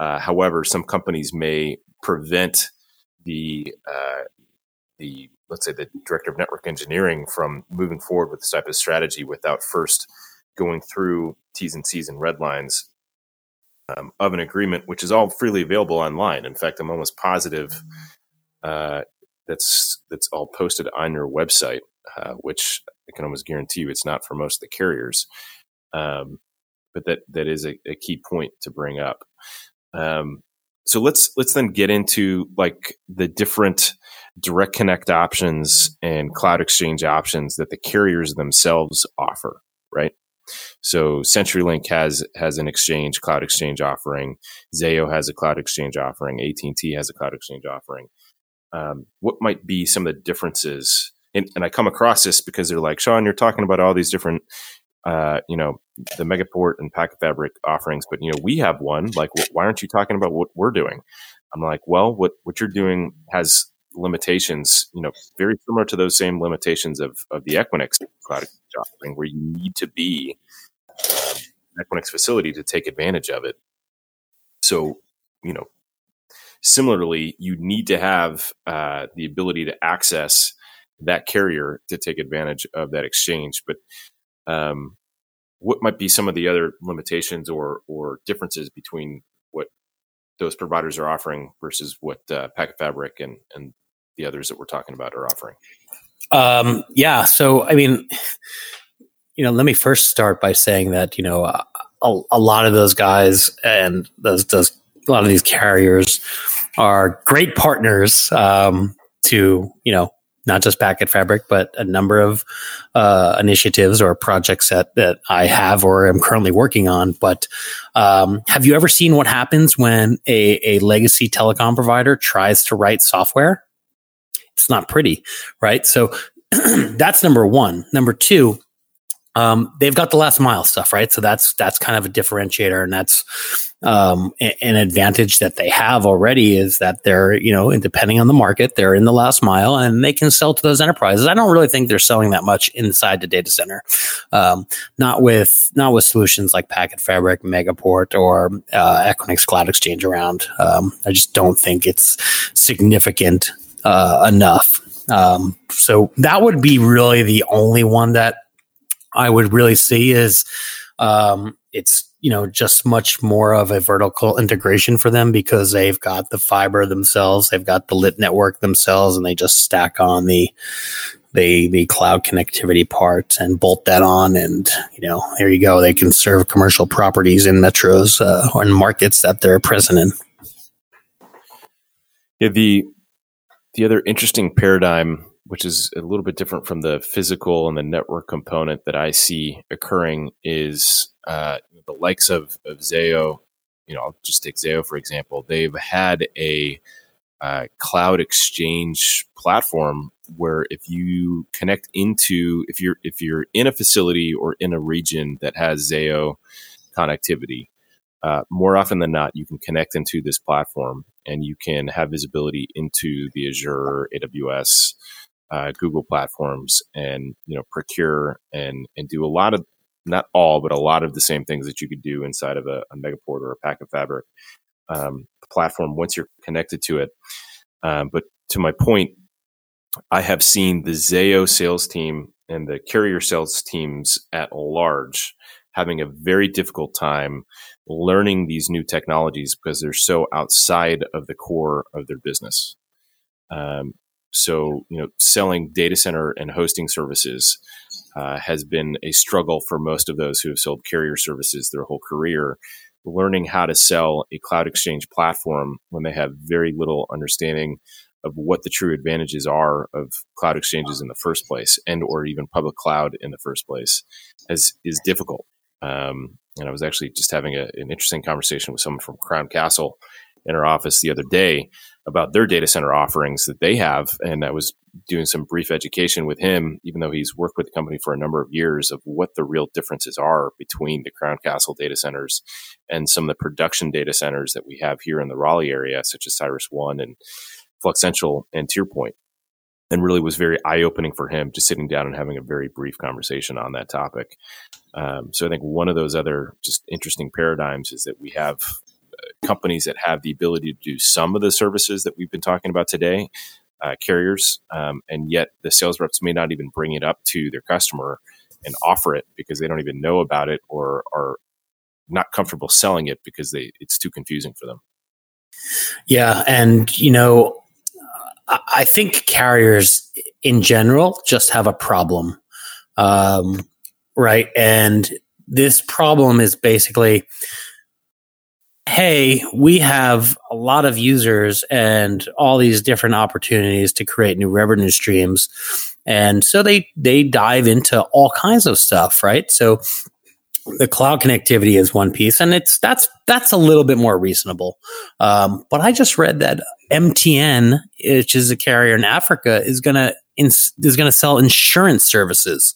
Uh, however, some companies may prevent the uh, the let's say the director of network engineering from moving forward with this type of strategy without first going through T's and C's and red lines um, of an agreement, which is all freely available online. In fact, I'm almost positive uh, that's that's all posted on your website, uh, which I can almost guarantee you it's not for most of the carriers. Um, but that that is a, a, key point to bring up. Um, so let's let's then get into like the different direct connect options and cloud exchange options that the carriers themselves offer, right? So CenturyLink has has an exchange cloud exchange offering. Zayo has a cloud exchange offering. AT and T has a cloud exchange offering. Um, what might be some of the differences? And, and, I come across this because they're like, Sean, you're talking about all these different, uh, you know, the Megaport and Packet Fabric offerings, but you know, we have one. Like, why aren't you talking about what we're doing? I'm like, well, what what you're doing has limitations, you know, very similar to those same limitations of, of the Equinix cloud offering, where you need to be um, Equinix facility to take advantage of it. So, you know, similarly, you need to have uh, the ability to access that carrier to take advantage of that exchange. But um, what might be some of the other limitations or or differences between what those providers are offering versus what uh, Packet Fabric and and the others that we're talking about are offering? Um, yeah. So, I mean, you know, let me first start by saying that you know a, a lot of those guys and those those a lot of these carriers are great partners um, to you know not just Packet Fabric, but a number of uh, initiatives or projects that, that I have or am currently working on. But um, have you ever seen what happens when a, a legacy telecom provider tries to write software? It's not pretty, right? So that's number one. Number two, um, they've got the last mile stuff, right? So that's that's kind of a differentiator, and that's um, an advantage that they have already is that they're you know, depending on the market, they're in the last mile, and they can sell to those enterprises. I don't really think they're selling that much inside the data center, um, not with not with solutions like Packet Fabric, Megaport, or uh, Equinix Cloud Exchange around. Um, I just don't think it's significant uh, enough. Um, so that would be really the only one that I would really see is um, it's you know just much more of a vertical integration for them because they've got the fiber themselves, they've got the lit network themselves, and they just stack on the the the cloud connectivity part and bolt that on, and you know there you go. They can serve commercial properties in metros uh, or in markets that they're present in. Yeah, the the other interesting paradigm which is a little bit different from the physical and the network component that I see occurring, is uh, the likes of, of Zayo. You know, I'll just take Zayo for example. They've had a uh, cloud exchange platform where if you connect into if you're if you're in a facility or in a region that has Zayo connectivity, uh, more often than not, you can connect into this platform and you can have visibility into the Azure, AWS, uh, Google platforms and you know procure and and do a lot of not all but a lot of the same things that you could do inside of a, a Megaport or a Packet Fabric um, platform once you're connected to it. Um, but to my point, I have seen the Zayo sales team and the carrier sales teams at large having a very difficult time learning these new technologies because they're so outside of the core of their business. Um, so, you know, selling data center and hosting services uh, has been a struggle for most of those who have sold carrier services their whole career. Learning how to sell a cloud exchange platform when they have very little understanding of what the true advantages are of cloud exchanges in the first place, and or even public cloud in the first place, is is difficult. Um, and I was actually just having a, an interesting conversation with someone from Crown Castle in our office the other day about their data center offerings that they have. And I was doing some brief education with him, even though he's worked with the company for a number of years, of what the real differences are between the Crown Castle data centers and some of the production data centers that we have here in the Raleigh area, such as Cyrus One and Flux Central and Tierpoint. And really was very eye opening for him just sitting down and having a very brief conversation on that topic. Um, so I think one of those other just interesting paradigms is that we have companies that have the ability to do some of the services that we've been talking about today, uh, carriers, um, and yet the sales reps may not even bring it up to their customer and offer it because they don't even know about it or are not comfortable selling it because they it's too confusing for them. Yeah, and you know, I think carriers in general just have a problem, um, right? And this problem is basically hey, we have a lot of users and all these different opportunities to create new revenue streams. And so they they dive into all kinds of stuff, right? So the cloud connectivity is one piece, and it's that's that's a little bit more reasonable. Um, but I just read that MTN, which is a carrier in Africa, is is going to sell insurance services.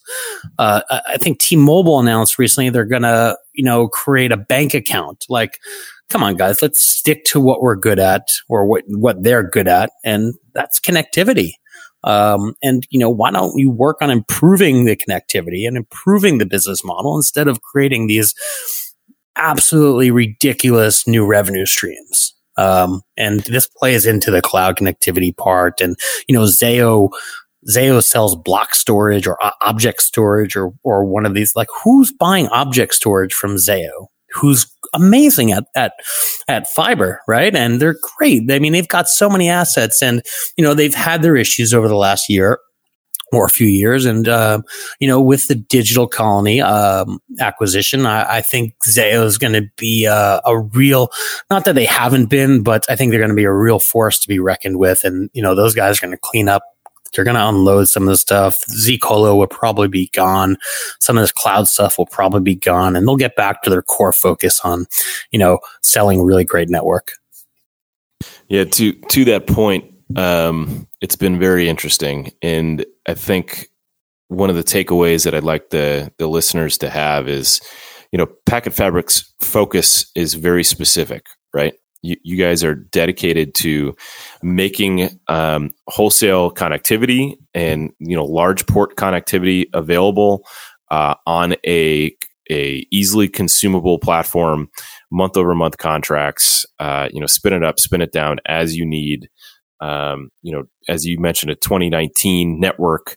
Uh, I think T-Mobile announced recently they're going to, you know, create a bank account. Like, come on, guys, let's stick to what we're good at or what, what they're good at. And that's connectivity. Um, and you know, why don't you work on improving the connectivity and improving the business model instead of creating these absolutely ridiculous new revenue streams? Um, and this plays into the cloud connectivity part. And you know, Zayo Zayo sells block storage or uh, object storage or or one of these. Like, who's buying object storage from Zayo? Who's amazing at at at fiber, right? And they're great. I mean, they've got so many assets, and you know they've had their issues over the last year or a few years. And, uh, you know, with the digital colony um, acquisition, I, I, think Zayo is going to be a, a, real, not that they haven't been, but I think they're going to be a real force to be reckoned with. And, you know, those guys are going to clean up. They're going to unload some of the stuff. zColo will probably be gone. Some of this cloud stuff will probably be gone, and they'll get back to their core focus on, you know, selling really great network. Yeah, to to that point, um, it's been very interesting, and I think one of the takeaways that I'd like the the listeners to have is, you know, Packet Fabric's focus is very specific, right? You, you guys are dedicated to making um, wholesale connectivity and you know large port connectivity available uh, on a a easily consumable platform, month over month contracts. Uh, you know, spin it up, spin it down as you need um, you know, as you mentioned, a 2019 network.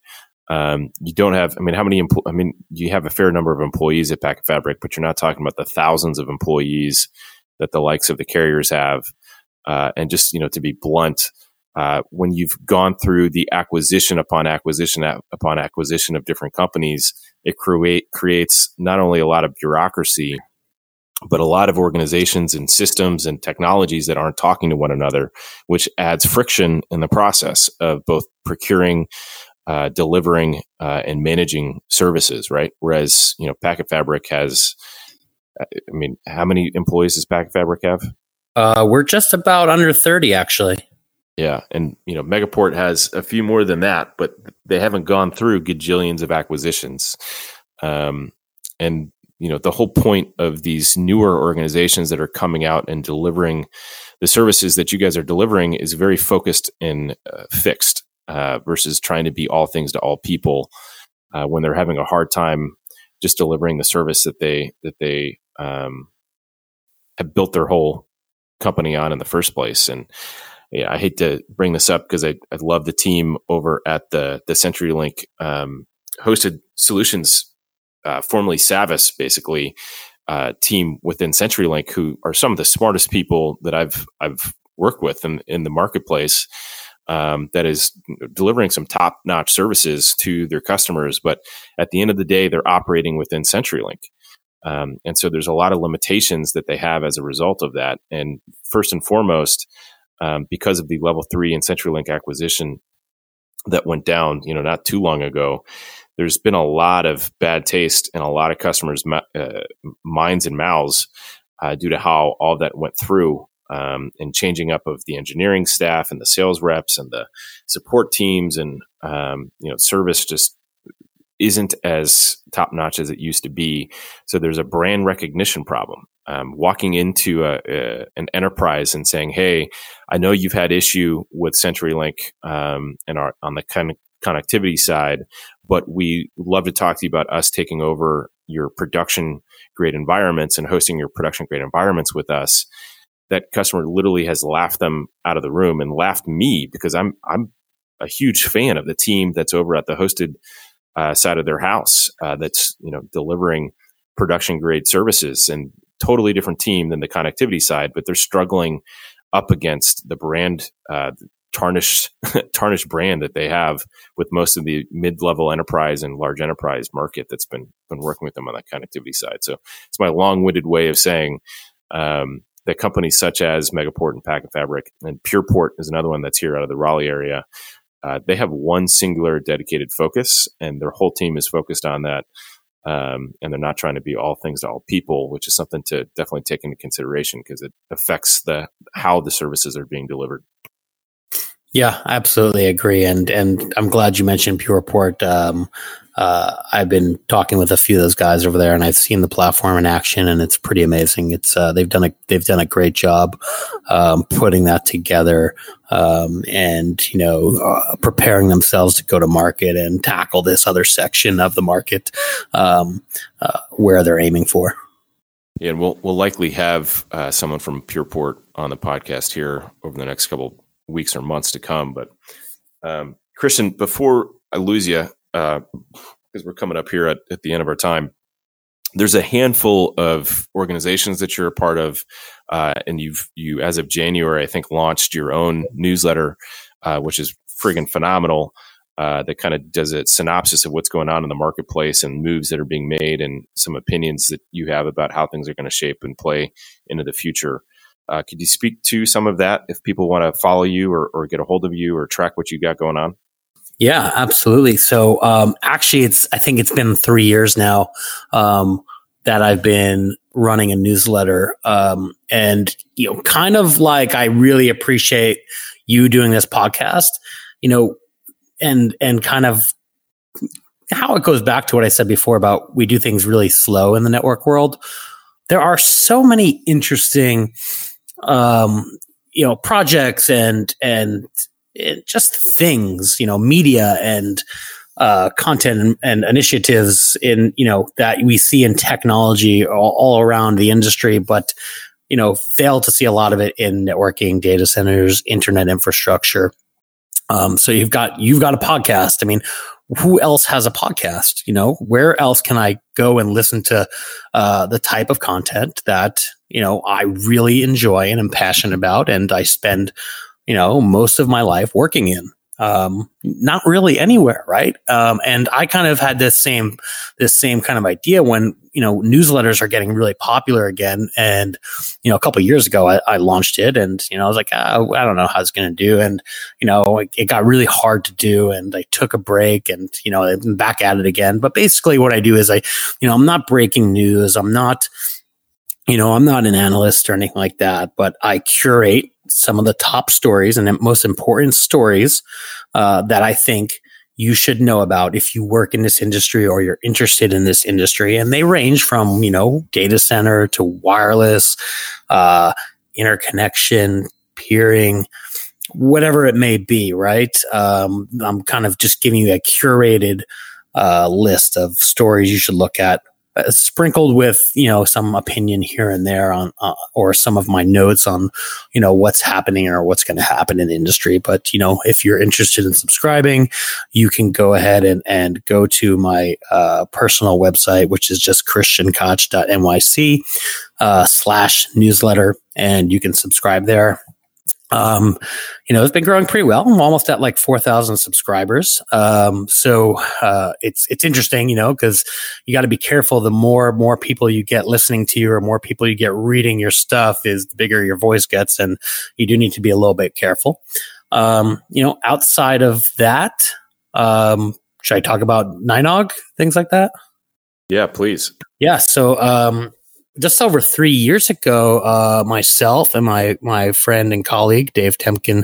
Um, you don't have, I mean, how many, empl- I mean, you have a fair number of employees at Packet Fabric, but you're not talking about the thousands of employees that the likes of the carriers have. Uh, and just, you know, to be blunt, uh, when you've gone through the acquisition upon acquisition upon acquisition of different companies, it create creates not only a lot of bureaucracy, but a lot of organizations and systems and technologies that aren't talking to one another, which adds friction in the process of both procuring, uh, delivering, uh, and managing services. Right. Whereas you know, Packet Fabric has, uh, I mean, how many employees does Packet Fabric have? Uh, we're just about under thirty, actually. Yeah, and you know, Megaport has a few more than that, but they haven't gone through gajillions of acquisitions. Um, and you know the whole point of these newer organizations that are coming out and delivering the services that you guys are delivering is very focused and uh, fixed uh, versus trying to be all things to all people uh, when they're having a hard time just delivering the service that they that they um, have built their whole company on in the first place and yeah, I hate to bring this up because I, I love the team over at the the CenturyLink um, hosted solutions uh, formerly Savvis, basically, uh, team within CenturyLink, who are some of the smartest people that I've I've worked with in, in the marketplace. Um, that is delivering some top notch services to their customers, but at the end of the day, they're operating within CenturyLink. Um, and so there's a lot of limitations that they have as a result of that. And first and foremost, um, because of the level three and CenturyLink acquisition that went down, you know, not too long ago, there's been a lot of bad taste in a lot of customers' uh, minds and mouths uh, due to how all that went through um, and changing up of the engineering staff and the sales reps and the support teams and um, you know service just isn't as top notch as it used to be. So there's a brand recognition problem. Um, walking into a, a, an enterprise and saying, "Hey, I know you've had issue with CenturyLink um, and our on the of connectivity side, but we love to talk to you about us taking over your production grade environments and hosting your production grade environments with us. That customer literally has laughed them out of the room and laughed me because I'm I'm a huge fan of the team that's over at the hosted uh, side of their house uh, that's you know delivering production grade services and totally different team than the connectivity side, but they're struggling up against the brand uh, tarnished tarnished brand that they have with most of the mid level enterprise and large enterprise market that's been been working with them on that connectivity side. So it's my long winded way of saying um, that companies such as Megaport and Packet Fabric and PurePort is another one that's here out of the Raleigh area. Uh, they have one singular dedicated focus, and their whole team is focused on that. Um, and they're not trying to be all things to all people, which is something to definitely take into consideration because it affects the how the services are being delivered. Yeah, I absolutely agree, and and I'm glad you mentioned PurePort. Um, uh, I've been talking with a few of those guys over there, and I've seen the platform in action, and it's pretty amazing. It's uh, they've done a they've done a great job um, putting that together, um, and you know uh, preparing themselves to go to market and tackle this other section of the market um, uh, where they're aiming for. Yeah, and we'll we'll likely have uh, someone from PurePort on the podcast here over the next couple weeks or months to come. But um, Christian, before I lose you because we're coming up here at, at the end of our time. There's a handful of organizations that you're a part of, uh, and you've you as of January, I think, launched your own newsletter, uh, which is friggin' phenomenal. Uh, that kind of does a synopsis of what's going on in the marketplace and moves that are being made, and some opinions that you have about how things are going to shape and play into the future. Uh, could you speak to some of that if people want to follow you or, or get a hold of you or track what you got going on? Yeah, absolutely. So um, actually, it's I think it's been three years now um, that I've been running a newsletter, um, and you know, kind of like I really appreciate you doing this podcast. You know, and and kind of how it goes back to what I said before about we do things really slow in the network world. There are so many interesting um, you know projects and and just things you know media and uh, content and, and, initiatives in you know that we see in technology all, all, around the industry but you know fail to see a lot of it in networking data centers internet infrastructure. Um, so you've got you've got a podcast. I mean who else has a podcast you know? Where else can i go and listen to uh, the type of content that you know, I really enjoy and am passionate about, and I spend, you know, most of my life working in. Um, not really anywhere, right? Um, and I kind of had this same this same kind of idea when you know newsletters are getting really popular again. And you know, a couple years ago, I, I, launched it, and you know, I was like, oh, I don't know how it's going to do, and you know, it, it, got really hard to do, and I took a break, and you know, I'm back at it again. But basically, what I do is I, you know, I'm not breaking news, I'm not you know, I'm not an analyst or anything like that, but I curate some of the top stories and most important stories uh, that I think you should know about if you work in this industry or you're interested in this industry. And they range from, you know, data center to wireless, uh, interconnection, peering, whatever it may be, right? Um, I'm kind of just giving you a curated uh, list of stories you should look at uh, sprinkled with you know some opinion here and there on uh, or some of my notes on you know what's happening or what's going to happen in the industry. But you know if you're interested in subscribing you can go ahead and and go to my uh, personal website which is just christiankoch.nyc uh, slash newsletter and you can subscribe there um, you know, it's been growing pretty well. I'm almost at like 4,000 subscribers. Um, so, uh, it's, it's interesting, you know, cause you got to be careful. The more, more people you get listening to you or more people you get reading your stuff is the bigger your voice gets. And you do need to be a little bit careful. Um, you know, outside of that, um, should I talk about NYNOG, things like that? Yeah, please. Yeah. So, um, just over three years ago, uh, myself and my my friend and colleague Dave Temkin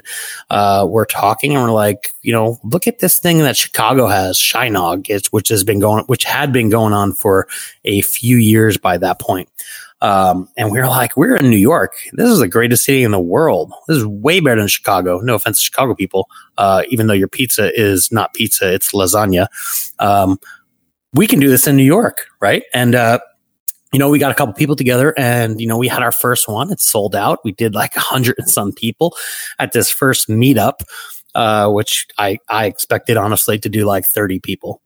uh, were talking, and we're like, you know, look at this thing that Chicago has, ChiNOG, it's, which has been going, which had been going on for a few years by that point. Um, and we are like, we're in New York. This is the greatest city in the world. This is way better than Chicago. No offense to Chicago people, uh, even though your pizza is not pizza, it's lasagna. Um, we can do this in New York, right? And uh, you know, we got a couple people together and, you know, we had our first one. It sold out. We did like a hundred and some people at this first meetup, uh, which I, I expected honestly to do like 30 people.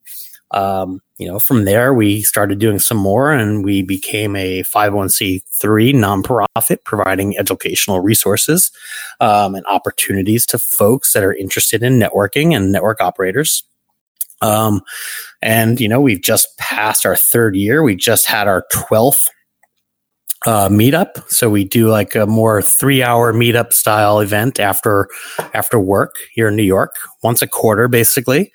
Um, you know, from there we started doing some more and we became a 501c3 nonprofit providing educational resources, um, and opportunities to folks that are interested in networking and network operators. Um, and, you know, we've just passed our third year. We just had our 12th uh, meetup. So we do like a more three hour meetup style event after, after work here in New York, once a quarter, basically.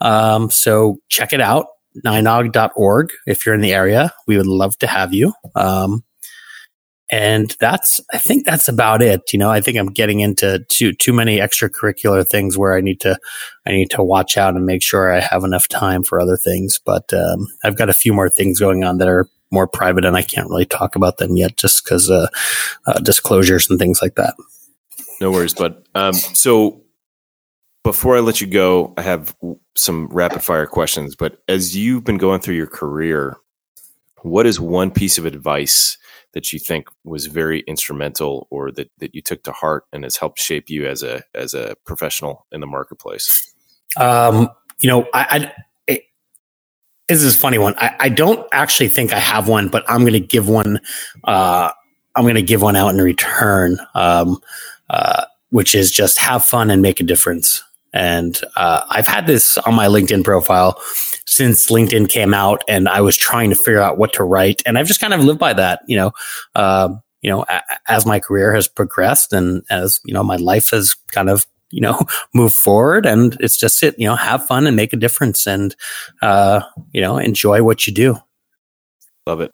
Um, so check it out, nynog.org. If you're in the area, we would love to have you. Um, and that's i think that's about it. You know i think i'm getting into too too many extracurricular things where i need to i need to watch out and make sure i have enough time for other things. But um, i've got a few more things going on that are more private and i can't really talk about them yet just because uh, uh, disclosures and things like that. No worries but um, so before i let you go i have some rapid fire questions. But as you've been going through your career what is one piece of advice that you think was very instrumental or that, that you took to heart and has helped shape you as a as a professional in the marketplace? Um, you know, I, I it, this is a funny one. I, I don't actually think I have one, but I'm going to give one. Uh, I'm going to give one out in return, um, uh, which is just have fun and make a difference. And uh, I've had this on my LinkedIn profile since LinkedIn came out, and I was trying to figure out what to write, and I've just kind of lived by that. You know, uh, you know, a- as my career has progressed, and as you know, my life has kind of you know moved forward, and it's just it. You know, have fun and make a difference, and uh, you know, enjoy what you do. Love it.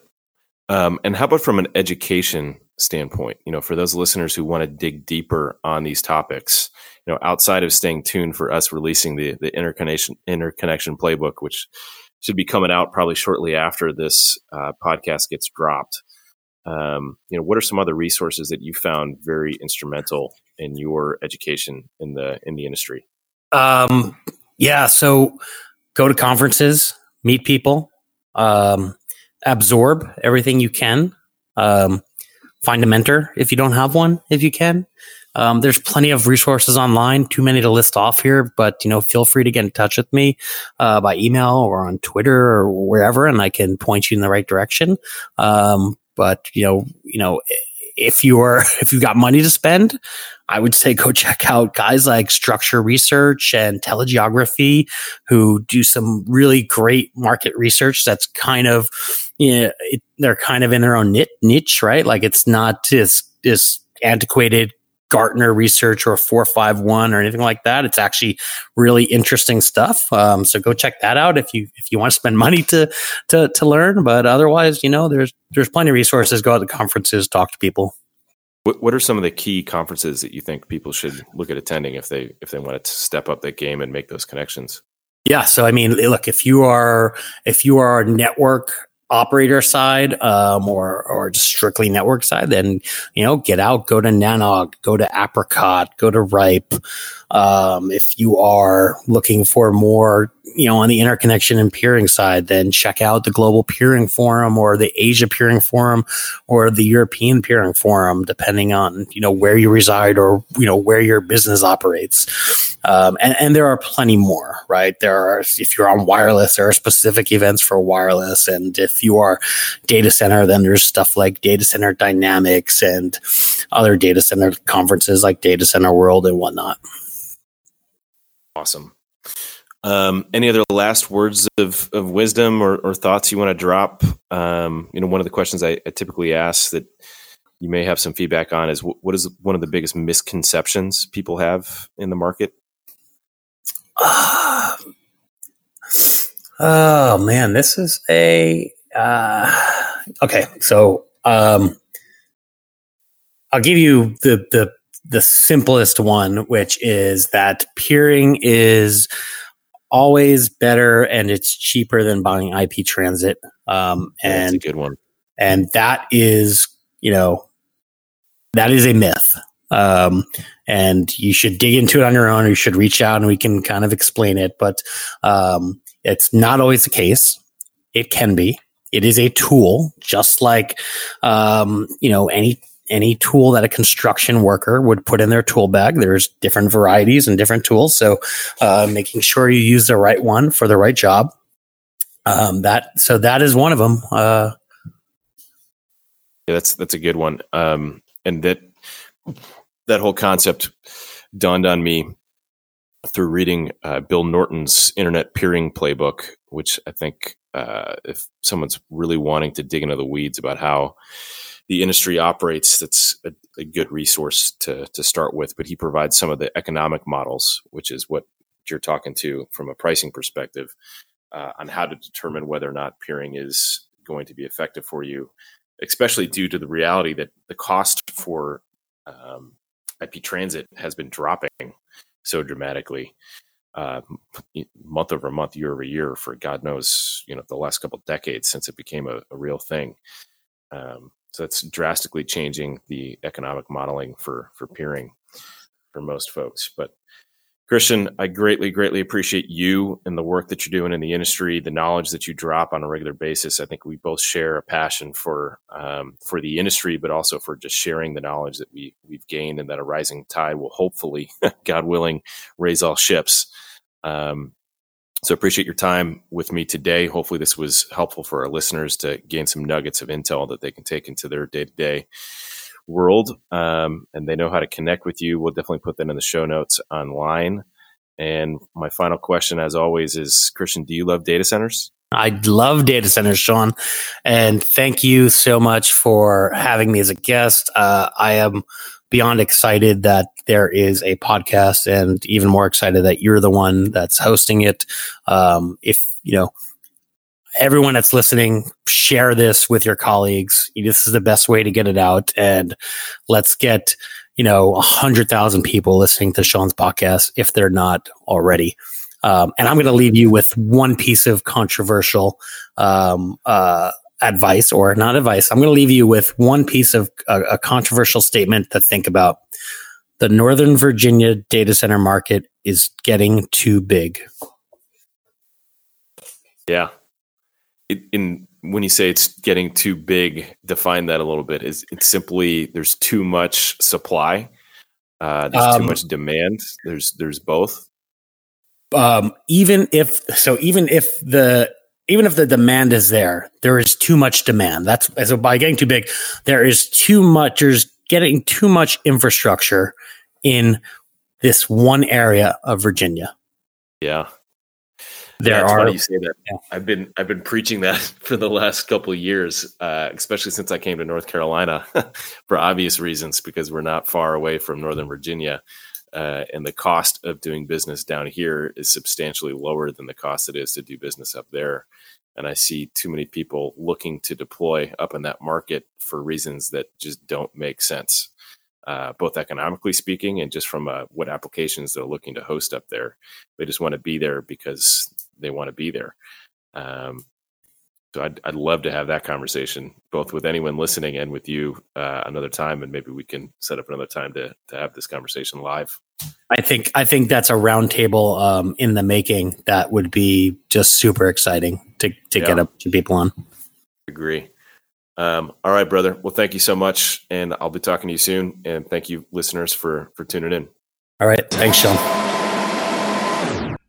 Um, and how about from an education standpoint? You know, for those listeners who want to dig deeper on these topics, you know, outside of staying tuned for us releasing the the interconnection interconnection playbook, which should be coming out probably shortly after this uh, podcast gets dropped. Um, you know, what are some other resources that you found very instrumental in your education in the in the industry? Um, yeah, so go to conferences, meet people, um, absorb everything you can. Um, find a mentor if you don't have one, if you can. Um, there's plenty of resources online, too many to list off here, but you know, feel free to get in touch with me uh, by email or on Twitter or wherever, and I can point you in the right direction. Um, but you know, you know, if you are if you've got money to spend, I would say go check out guys like Structure Research and TeleGeography, who do some really great market research. That's kind of know, it, they're kind of in their own niche, right? Like it's not this this antiquated Gartner research or 451 or anything like that. It's actually really interesting stuff. Um, so go check that out if you if you want to spend money to to to learn. But otherwise, you know, there's there's plenty of resources. Go out to conferences, talk to people. What What are some of the key conferences that you think people should look at attending if they if they want to step up that game and make those connections? Yeah. So I mean, look, if you are if you are a network operator side um, or or just strictly network side, then you know get out, go to NANOG, go to APRICOT, go to RIPE. Um, if you are looking for more, you know, on the interconnection and peering side, then check out the Global Peering Forum or the Asia Peering Forum or the European Peering Forum, depending on you know where you reside or you know where your business operates. Um, and, and there are plenty more, right? There are if you're on wireless, there are specific events for wireless, and if you are data center, then there's stuff like Data Center Dynamics and other data center conferences like Data Center World and whatnot. Awesome. Um, any other last words of, of wisdom or, or thoughts you want to drop? Um, you know, one of the questions I, I, typically ask that you may have some feedback on is what is one of the biggest misconceptions people have in the market? Uh, oh man, this is a uh, okay. So um, I'll give you the the the simplest one, which is that peering is always better and it's cheaper than buying IP transit. Um, and That's a good one. And that is, you know, that is a myth. Um, and you should dig into it on your own or you should reach out and we can kind of explain it. But um, it's not always the case. It can be. It is a tool, just like, um, you know, any any tool that a construction worker would put in their tool bag. There's different varieties and different tools. So, uh, making sure you use the right one for the right job. Um, that so that is one of them. Uh, yeah, that's that's a good one. Um, and that that whole concept dawned on me through reading uh, Bill Norton's Internet Peering Playbook, which I think uh, if someone's really wanting to dig into the weeds about how the industry operates, that's a, a, good resource to to start with. But he provides some of the economic models, which is what you're talking to from a pricing perspective, uh, on how to determine whether or not peering is going to be effective for you, especially due to the reality that the cost for um, IP transit has been dropping so dramatically. Uh, month over month, year over year, for God knows, you know, the last couple decades since it became a, a real thing. Um, so that's drastically changing the economic modeling for for peering for most folks. But Christian, I greatly, greatly appreciate you and the work that you're doing in the industry, the knowledge that you drop on a regular basis. I think we both share a passion for um, for the industry, but also for just sharing the knowledge that we we've gained, and that a rising tide will hopefully, God willing, raise all ships. Um, So appreciate your time with me today. Hopefully, this was helpful for our listeners to gain some nuggets of intel that they can take into their day to day world. Um, and they know how to connect with you. We'll definitely put that in the show notes online. And my final question, as always, is Christian, do you love data centers? I love data centers, Sean, and thank you so much for having me as a guest. Uh, I am beyond excited that there is a podcast, and even more excited that you're the one that's hosting it. Um, if you know everyone that's listening, share this with your colleagues. This is the best way to get it out, and let's get you know a hundred thousand people listening to Sean's podcast if they're not already. Um, and I'm going to leave you with one piece of controversial um, uh, advice, or not advice. I'm going to leave you with one piece of uh, a controversial statement to think about. The Northern Virginia data center market is getting too big. Yeah. It, in when you say it's getting too big, define that a little bit. Is it simply there's too much supply? Uh, there's Um, too much demand. There's there's both. Um, even if so, even if the even if the demand is there, there is too much demand. That's so by getting too big, there is too much. There's getting too much infrastructure in this one area of Virginia. Yeah. There yeah, are you say that. Yeah. I've been I've been preaching that for the last couple of years, uh, especially since I came to North Carolina, for obvious reasons, because we're not far away from Northern Virginia, uh, and the cost of doing business down here is substantially lower than the cost it is to do business up there. And I see too many people looking to deploy up in that market for reasons that just don't make sense, uh, both economically speaking and just from uh, what applications they're looking to host up there. They just want to be there because they want to be there. Um, so I'd, I'd love to have that conversation, both with anyone listening and with you uh, another time, and maybe we can set up another time to to have this conversation live. I think I think that's a roundtable um, in the making that would be just super exciting to to Yeah. get a bunch of people on. Agree. Um, all right, brother. Well, thank you so much, and I'll be talking to you soon. And thank you, listeners, for for tuning in. All right, thanks, Sean.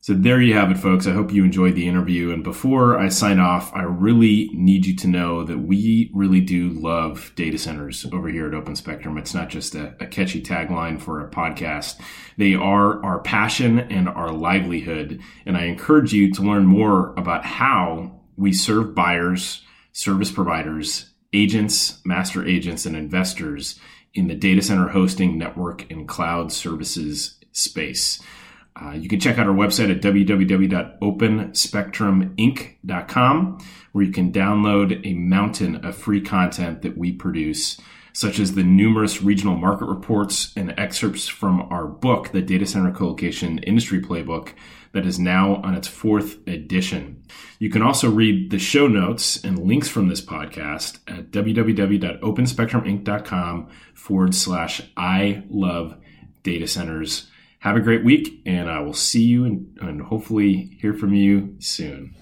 So there you have it, folks. I hope you enjoyed the interview. And before I sign off, I really need you to know that we really do love data centers over here at Open Spectrum. It's not just a, a catchy tagline for a podcast. They are our passion and our livelihood. And I encourage you to learn more about how we serve buyers, service providers, agents, master agents, and investors in the data center hosting, network, and cloud services space. Uh, you can check out our website at www.openspectruminc.com, where you can download a mountain of free content that we produce, such as the numerous regional market reports and excerpts from our book, The Data Center Colocation Industry Playbook, that is now on its fourth edition. You can also read the show notes and links from this podcast at www.openspectruminc.com forward slash I love data centers. Have a great week, and I will see you and, and hopefully hear from you soon.